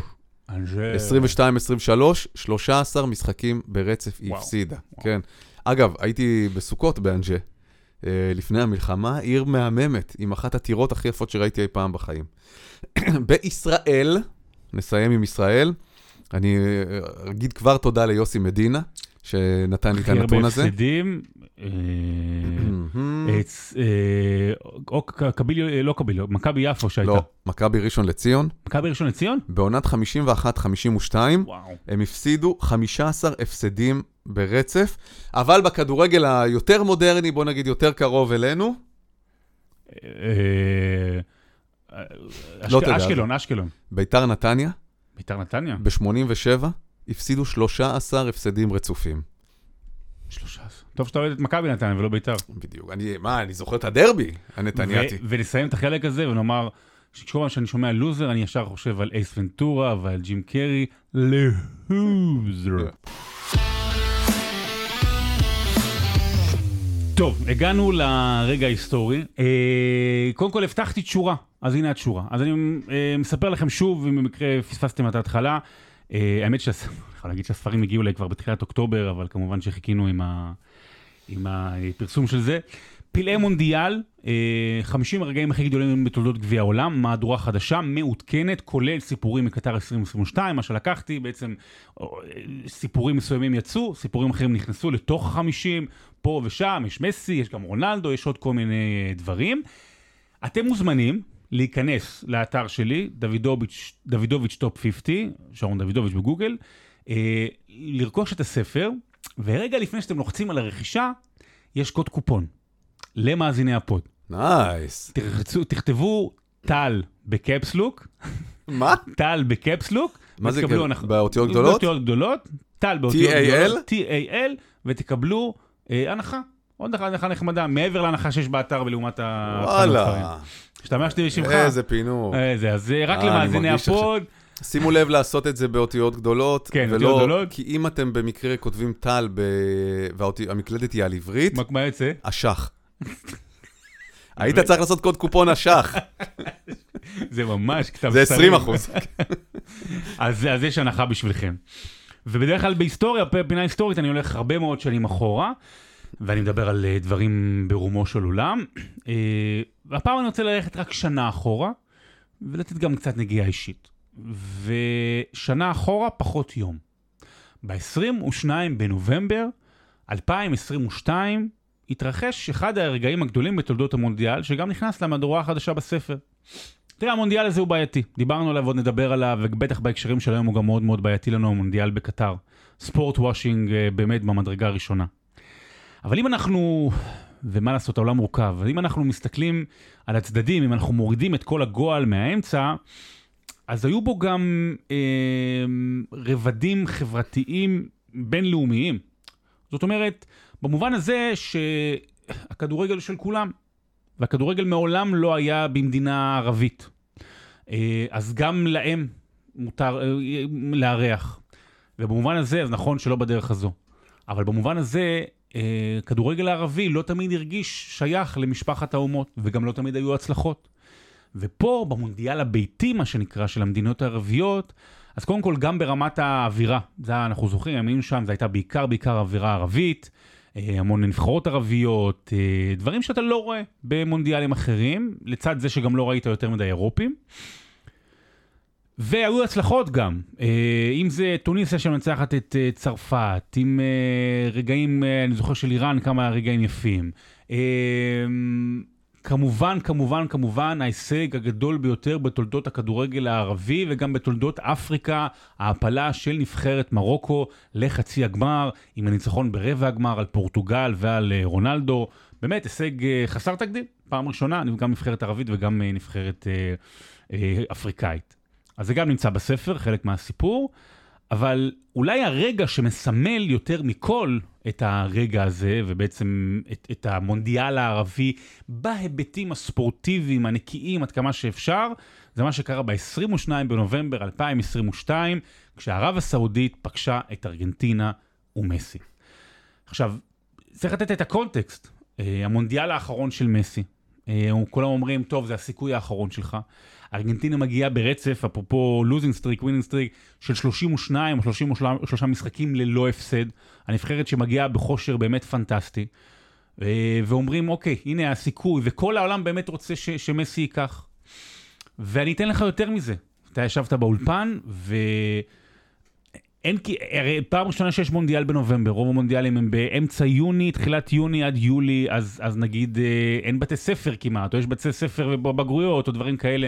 אנג'ה. 22-23, 13 משחקים ברצף היא הפסידה. כן. אגב, הייתי בסוכות באנג'ה. אה, לפני המלחמה, עיר מהממת, עם אחת הטירות הכי יפות שראיתי אי פעם בחיים. בישראל, נסיים עם ישראל, אני אה, אגיד כבר תודה ליוסי מדינה, שנתן לי את הכי הרבה הנתון הזה. הפסדים. אה, מהמם. אה, צ- אה, או קביליו, אה, לא קביליו, מכבי יפו שהייתה. לא, מכבי ראשון לציון, מכבי ראשון לציון? בעונת 51-52, וואו. הם הפסידו 15 הפסדים ברצף, אבל בכדורגל היותר מודרני, בוא נגיד יותר קרוב אלינו, אה, אה, לא. אשקלון, אשקלון. ביתר נתניה, ביתר נתניה? ב-87, הפסידו 13 הפסדים רצופים. 13. טוב שאתה אוהד את מכבי נתניה ולא ביתר. בדיוק. אני, מה, אני זוכר את הדרבי הנתניאתי. ו- ונסיים את החלק הזה ונאמר, שכל שאני שומע לוזר, אני ישר חושב על אייס ונטורה ועל ג'ים קרי, לוזר. טוב, הגענו לרגע ההיסטורי. אה, קודם כל הבטחתי תשורה, אז הנה התשורה. אז אני אה, מספר לכם שוב, אם במקרה פספסתם את ההתחלה. אה, האמת שהספרים הגיעו אליי כבר בתחילת אוקטובר, אבל כמובן שחיכינו עם, ה, עם הפרסום של זה. פלאי מונדיאל, אה, 50 הרגעים הכי גדולים בתולדות גביע העולם, מהדורה חדשה, מעודכנת, כולל סיפורים מקטר 2022, מה שלקחתי, בעצם אה, סיפורים מסוימים יצאו, סיפורים אחרים נכנסו לתוך החמישים, פה ושם, יש מסי, יש גם רונלדו, יש עוד כל מיני אה, דברים. אתם מוזמנים להיכנס לאתר שלי, דוידוביץ', דוידוביץ' top 50, שרון דוידוביץ' בגוגל, אה, לרכוש את הספר, ורגע לפני שאתם לוחצים על הרכישה, יש קוד קופון למאזיני ה pod. נייס. תרחצו, תכתבו טל בקפסלוק, מה? טל בקפסלוק, מה זה כאילו? הנחה- באותיות גדולות? באותיות גדולות, טל באותיות T.A.L? גדולות, T-A-L, ותקבלו אה, הנחה. עוד הנחה נחמדה, מעבר להנחה שיש באתר ולעומת ה... וואלה, השתמשתי בשמך. איזה פינוק. איזה, אז זה רק אה, למאזיני הפוד. שימו לב לעשות את זה באותיות גדולות, כן, ולא, אותיות גדולות. כי אם אתם במקרה כותבים טל ב... והמקלדת היא על עברית, מה- יוצא? אשח. היית צריך לעשות קוד קופון אשח, זה ממש כתב זה שרים. 20 אחוז. אז, אז יש הנחה בשבילכם. ובדרך כלל בהיסטוריה, פינה היסטורית, אני הולך הרבה מאוד שנים אחורה, ואני מדבר על אה, דברים ברומו של עולם. אה, והפעם אני רוצה ללכת רק שנה אחורה, ולתת גם קצת נגיעה אישית. ושנה אחורה, פחות יום. ב-22 בנובמבר 2022 התרחש אחד הרגעים הגדולים בתולדות המונדיאל, שגם נכנס למהדורה החדשה בספר. תראה, המונדיאל הזה הוא בעייתי. דיברנו עליו, עוד נדבר עליו, ובטח בהקשרים של היום הוא גם מאוד מאוד בעייתי לנו, המונדיאל בקטר. ספורט וושינג אה, באמת במדרגה הראשונה. אבל אם אנחנו, ומה לעשות, העולם מורכב, אם אנחנו מסתכלים על הצדדים, אם אנחנו מורידים את כל הגועל מהאמצע, אז היו בו גם אה, רבדים חברתיים בינלאומיים. זאת אומרת, במובן הזה שהכדורגל של כולם, והכדורגל מעולם לא היה במדינה ערבית. אה, אז גם להם מותר אה, לארח. ובמובן הזה, אז נכון שלא בדרך הזו. אבל במובן הזה, אה, כדורגל הערבי לא תמיד הרגיש שייך למשפחת האומות, וגם לא תמיד היו הצלחות. ופה, במונדיאל הביתי, מה שנקרא, של המדינות הערביות, אז קודם כל, גם ברמת האווירה, זה אנחנו זוכרים, היינו שם, זו הייתה בעיקר, בעיקר אווירה ערבית, אה, המון נבחרות ערביות, אה, דברים שאתה לא רואה במונדיאלים אחרים, לצד זה שגם לא ראית יותר מדי אירופים. והיו הצלחות גם, אה, אם זה טוניסיה שמנצחת את אה, צרפת, עם אה, רגעים, אני זוכר של איראן, כמה רגעים יפים. כמובן, כמובן, כמובן, ההישג הגדול ביותר בתולדות הכדורגל הערבי וגם בתולדות אפריקה, ההעפלה של נבחרת מרוקו לחצי הגמר, עם הניצחון ברבע הגמר על פורטוגל ועל רונלדו. באמת, הישג חסר תקדים, פעם ראשונה, גם נבחרת ערבית וגם נבחרת אפריקאית. אז זה גם נמצא בספר, חלק מהסיפור. אבל אולי הרגע שמסמל יותר מכל את הרגע הזה, ובעצם את, את המונדיאל הערבי בהיבטים הספורטיביים הנקיים עד כמה שאפשר, זה מה שקרה ב-22 בנובמבר 2022, כשערב הסעודית פגשה את ארגנטינה ומסי. עכשיו, צריך לתת את הקונטקסט. אה, המונדיאל האחרון של מסי. אה, כולם אומרים, טוב, זה הסיכוי האחרון שלך. ארגנטינה מגיעה ברצף, אפרופו losing streak, winning streak, של 32 או 33 משחקים ללא הפסד. הנבחרת שמגיעה בכושר באמת פנטסטי. אה, ואומרים, אוקיי, הנה הסיכוי, וכל העולם באמת רוצה ש- שמסי ייקח. ואני אתן לך יותר מזה. אתה ישבת באולפן, ו... אין כי, הרי פעם ראשונה שיש מונדיאל בנובמבר, רוב המונדיאלים הם באמצע יוני, תחילת יוני עד יולי, אז, אז נגיד אה, אין בתי ספר כמעט, או יש בתי ספר ובגרויות, או דברים כאלה.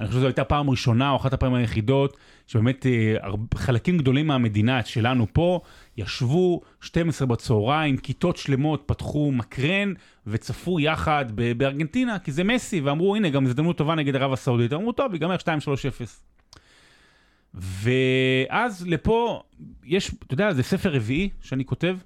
אני חושב שזו הייתה פעם ראשונה, או אחת הפעמים היחידות, שבאמת אה, חלקים גדולים מהמדינה שלנו פה, ישבו 12 בצהריים, כיתות שלמות פתחו מקרן, וצפו יחד בארגנטינה, כי זה מסי, ואמרו, הנה, גם הזדמנות טובה נגד ערב הסעודית. אמרו, טוב, ייגמר 2-3-0. ואז לפה, יש, אתה יודע, זה ספר רביעי שאני כותב,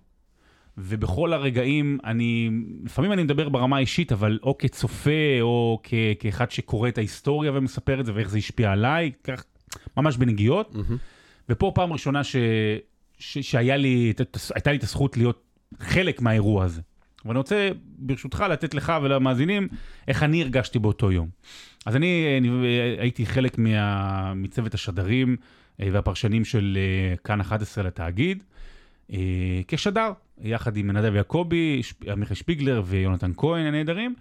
ובכל הרגעים אני, לפעמים אני מדבר ברמה האישית, אבל או כצופה או כ, כאחד שקורא את ההיסטוריה ומספר את זה ואיך זה השפיע עליי, כך, ממש בנגיעות. Mm-hmm. ופה פעם ראשונה ש, ש, שהייתה לי, לי את הזכות להיות חלק מהאירוע הזה. ואני רוצה, ברשותך, לתת לך ולמאזינים איך אני הרגשתי באותו יום. אז אני, אני הייתי חלק מה, מצוות השדרים אה, והפרשנים של אה, כאן 11 לתאגיד, כשדר, יחד עם נדב יעקבי, עמיחי שפיגלר ויונתן כהן הנהדרים,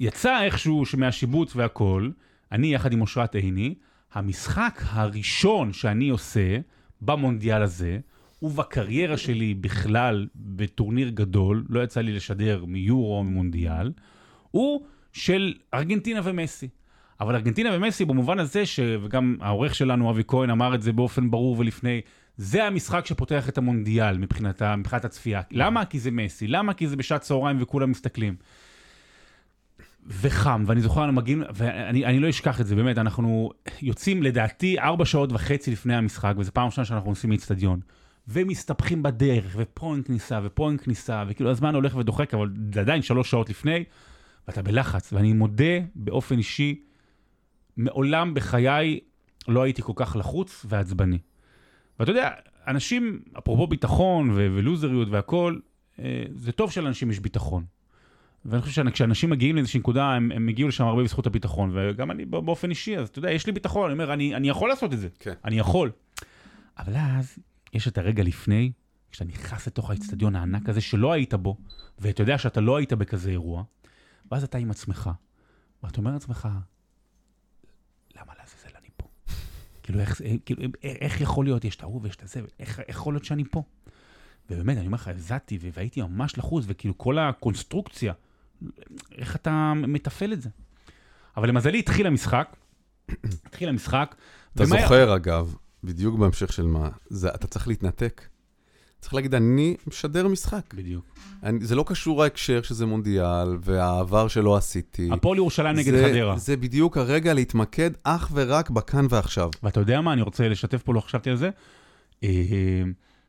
ויצא איכשהו שמהשיבוץ והכל, אני יחד עם אושרת עיני, המשחק הראשון שאני עושה במונדיאל הזה, ובקריירה שלי בכלל בטורניר גדול, לא יצא לי לשדר מיורו ממונדיאל, הוא של ארגנטינה ומסי. אבל ארגנטינה ומסי במובן הזה, ש... וגם העורך שלנו אבי כהן אמר את זה באופן ברור ולפני, זה המשחק שפותח את המונדיאל מבחינת, מבחינת הצפייה. למה? כי זה מסי. למה? כי זה בשעת צהריים וכולם מסתכלים. וחם, ואני זוכר, אנחנו מגיעים, ואני לא אשכח את זה, באמת, אנחנו יוצאים לדעתי ארבע שעות וחצי לפני המשחק, וזו פעם ראשונה שאנחנו נוסעים מאיצטדיון. ומסתבכים בדרך, ופה אין כניסה, ופה אין כניסה, וכאילו הזמן הולך ודוחק, אבל זה עדיין שלוש שעות לפני, ואתה בלחץ. ואני מודה באופן אישי, מעולם בחיי לא הייתי כל כך לחוץ ועצבני. ואתה יודע, אנשים, אפרופו ביטחון ו- ולוזריות והכול, אה, זה טוב שלאנשים יש ביטחון. ואני חושב שכשאנשים מגיעים לאיזושהי נקודה, הם, הם הגיעו לשם הרבה בזכות הביטחון, וגם אני באופן אישי, אז אתה יודע, יש לי ביטחון, אני אומר, אני, אני יכול לעשות את זה, כן. אני יכול. אבל אז יש את הרגע לפני, כשאתה נכנס לתוך האצטדיון הענק הזה שלא היית בו, ואתה יודע שאתה לא היית בכזה אירוע, ואז אתה עם עצמך, ואתה אומר לעצמך, למה לעזאזל פה? כאילו, איך, כאילו, איך יכול להיות, יש את ההוא ויש את הזה, איך יכול להיות שאני פה? ובאמת, אני אומר לך, הזעתי והייתי ממש לחוץ, וכאילו כל הקונסטרוקציה, איך אתה מתפעל את זה? אבל למזלי התחיל המשחק, התחיל המשחק. אתה ומה... זוכר, אגב, בדיוק בהמשך של מה, זה, אתה צריך להתנתק. צריך להגיד, אני משדר משחק. בדיוק. אני, זה לא קשור ההקשר שזה מונדיאל, והעבר שלא עשיתי. הפועל ירושלים נגד חדרה. זה בדיוק הרגע להתמקד אך ורק בכאן ועכשיו. ואתה יודע מה, אני רוצה לשתף פה, לא חשבתי על זה. אה,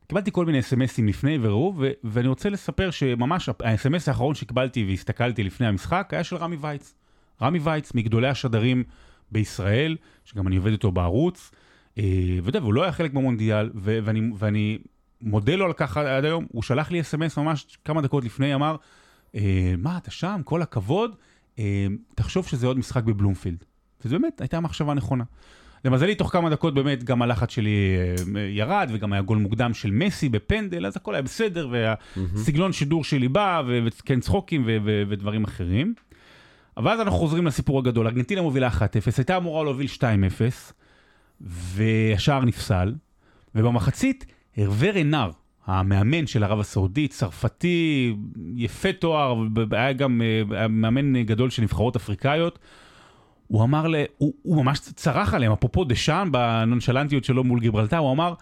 קיבלתי כל מיני אסמסים לפני וראו, ואני רוצה לספר שממש האסמס האחרון שקיבלתי והסתכלתי לפני המשחק היה של רמי וייץ. רמי וייץ, מגדולי השדרים בישראל, שגם אני עובד איתו בערוץ. אה, ואתה יודע, והוא לא היה חלק במונדיאל, ואני, ואני מודה לו על כך עד היום, הוא שלח לי אס.אם.אס ממש כמה דקות לפני, אמר, אה, מה, אתה שם, כל הכבוד, אה, תחשוב שזה עוד משחק בבלומפילד. וזו באמת הייתה מחשבה נכונה. למזלי, תוך כמה דקות באמת גם הלחץ שלי ירד, וגם היה גול מוקדם של מסי בפנדל, אז הכל היה בסדר, והסגלון שידור שלי בא, וכן צחוקים ודברים אחרים. אבל אז אנחנו חוזרים לסיפור הגדול, ארגנטינה מובילה 1-0, הייתה אמורה להוביל 2-0, והשער נפסל, ובמחצית הרווה רנר, המאמן של ערב הסעודית, צרפתי, יפה תואר, היה גם היה מאמן גדול של נבחרות אפריקאיות. הוא אמר, לה, הוא, הוא ממש צרח עליהם, אפרופו דשאן, בנונשלנטיות שלו מול גיברלטר, הוא אמר,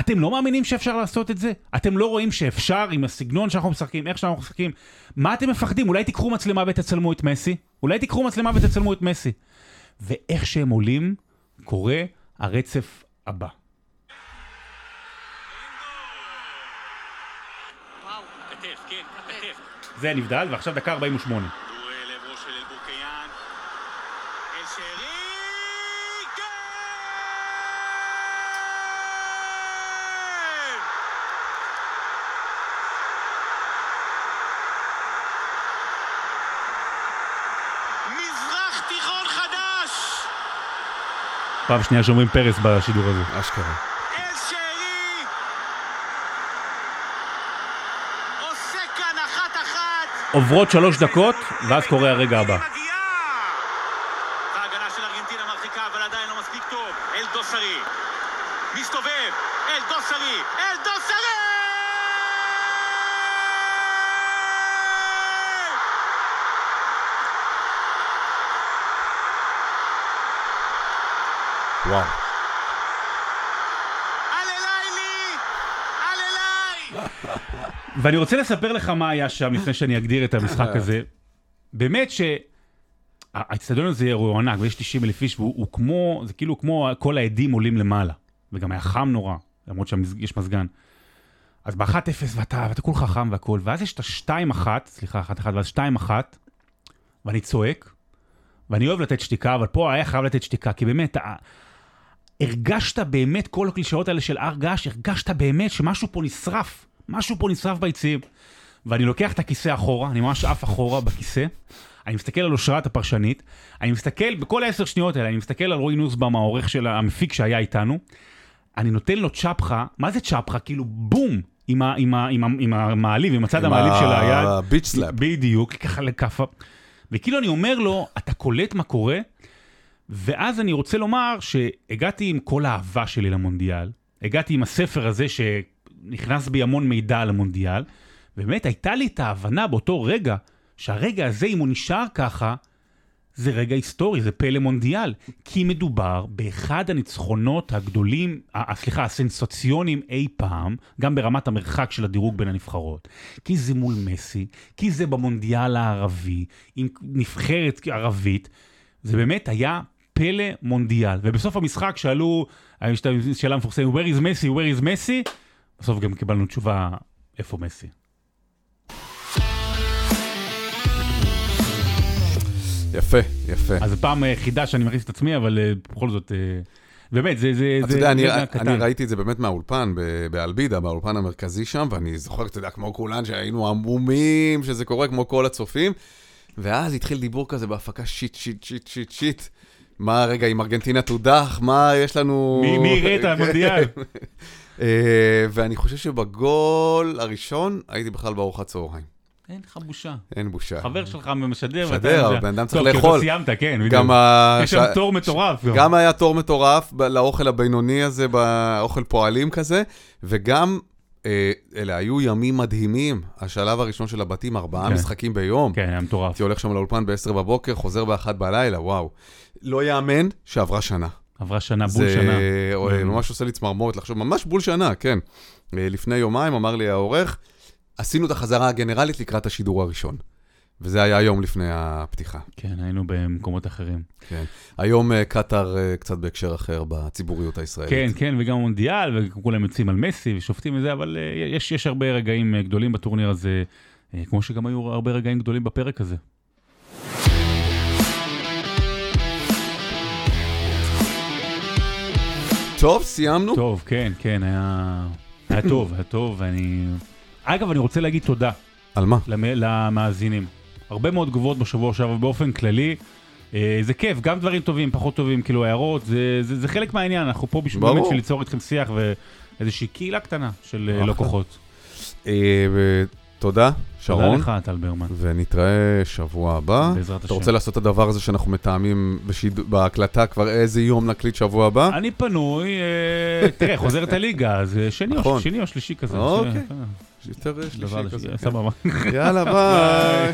אתם לא מאמינים שאפשר לעשות את זה? אתם לא רואים שאפשר עם הסגנון שאנחנו משחקים, איך שאנחנו משחקים? מה אתם מפחדים? אולי תיקחו מצלמה ותצלמו את מסי? אולי תיקחו מצלמה ותצלמו את מסי? ואיך שהם עולים, קורה הרצף הבא. זה נבדל, ועכשיו דקה 48. פעם שנייה שאומרים פרס בשידור הזה. אשכרה. עוברות שלוש דקות, ואז קורה הרגע הבא. ואני רוצה לספר לך מה היה שם לפני שאני אגדיר את המשחק הזה. באמת שהאצטדיון הזה הוא ענק ויש 90 אלף איש והוא כמו, זה כאילו כמו כל העדים עולים למעלה. וגם היה חם נורא, למרות שיש מזגן. אז ב-1-0 ואתה, ואתה כולך חם והכל, ואז יש את ה-2-1, סליחה, 1-1 ואז 2-1, ואני צועק, ואני אוהב לתת שתיקה, אבל פה היה חייב לתת שתיקה, כי באמת, הרגשת באמת, כל הקלישאות האלה של הר געש, הרגשת באמת שמשהו פה נשרף, משהו פה נשרף ביציעים. ואני לוקח את הכיסא אחורה, אני ממש עף אחורה בכיסא, אני מסתכל על אושרת הפרשנית, אני מסתכל, בכל העשר שניות האלה, אני מסתכל על רועי נוסבאום, העורך של המפיק שהיה איתנו, אני נותן לו צ'פחה, מה זה צ'פחה? כאילו בום, עם, ה, עם, ה, עם, ה, עם המעליב, עם הצד המעליב של היד. עם ה bitch slap. בדיוק, ככה לכאפה. וכאילו אני אומר לו, אתה קולט מה קורה? ואז אני רוצה לומר שהגעתי עם כל האהבה שלי למונדיאל, הגעתי עם הספר הזה שנכנס בי המון מידע על המונדיאל, ובאמת הייתה לי את ההבנה באותו רגע, שהרגע הזה, אם הוא נשאר ככה, זה רגע היסטורי, זה פלא מונדיאל. כי מדובר באחד הניצחונות הגדולים, סליחה, הסנסציוניים אי פעם, גם ברמת המרחק של הדירוג בין הנבחרות. כי זה מול מסי, כי זה במונדיאל הערבי, עם נבחרת ערבית. זה באמת היה פלא מונדיאל. ובסוף המשחק שאלו, שאלה מפורסמת, where is מסי, where is מסי? בסוף גם קיבלנו תשובה, איפה מסי? יפה, יפה. אז פעם היחידה שאני מכניס את עצמי, אבל אה, בכל זאת, אה, באמת, זה... זה אתה יודע, אני, אני ראיתי את זה באמת מהאולפן, באלבידה, באולפן המרכזי שם, ואני זוכר, אתה יודע, כמו כולן, שהיינו עמומים, שזה קורה כמו כל הצופים, ואז התחיל דיבור כזה בהפקה shit, shit, shit, shit, shit. מה רגע, אם ארגנטינה תודח, מה יש לנו... מי יראה את המונדיאל? אה, ואני חושב שבגול הראשון הייתי בכלל בארוחת צהריים. אין לך בושה. אין בושה. חבר שלך משדר. משדר, אבל בן אדם צריך לאכול. טוב, כי אתה סיימת, כן, בדיוק. יש שם תור מטורף. גם היה תור מטורף לאוכל הבינוני הזה, באוכל פועלים כזה, וגם אה, אלה היו ימים מדהימים. השלב הראשון של הבתים, ארבעה כן. משחקים ביום. כן, היה מטורף. הייתי הולך שם לאולפן ב-10 בבוקר, חוזר ב-1 בלילה, וואו. לא יאמן שעברה שנה. עברה שנה, בול זה שנה. זה ממש עושה לי צמרמורת לחשוב, ממש בול שנה, כן. אה, לפני יומיים אמר לי העורך, עשינו את החזרה הגנרלית לקראת השידור הראשון. וזה היה יום לפני הפתיחה. כן, היינו במקומות אחרים. כן. היום אה, קטאר אה, קצת בהקשר אחר בציבוריות הישראלית. כן, כן, וגם המונדיאל, וכולם יוצאים על מסי ושופטים וזה, אבל יש, יש הרבה רגעים גדולים בטורניר הזה, כמו שגם היו הרבה רגעים גדולים בפרק הזה. טוב, סיימנו? טוב, כן, כן, היה, היה טוב, היה טוב, ואני... אגב, אני רוצה להגיד תודה. על מה? למ... למאזינים. הרבה מאוד תגובות בשבוע שעבר באופן כללי. אה, זה כיף, גם דברים טובים, פחות טובים, כאילו הערות, זה, זה, זה חלק מהעניין, אנחנו פה בשביל באמת ליצור איתכם שיח ואיזושהי קהילה קטנה של אה, לקוחות. אה, תודה, תודה שרון, לך, טל ברמן. ונתראה שבוע הבא. בעזרת אתה השם. רוצה לעשות את הדבר הזה שאנחנו מתאמים בשיד... בהקלטה כבר איזה יום נקליט שבוע הבא? אני פנוי, אה, תראה, חוזרת הליגה, אז אה, שני או- נכון. שני או שלישי כזה. אוקיי. ש- יותר שלישי כזה. סבבה. יאללה, ביי.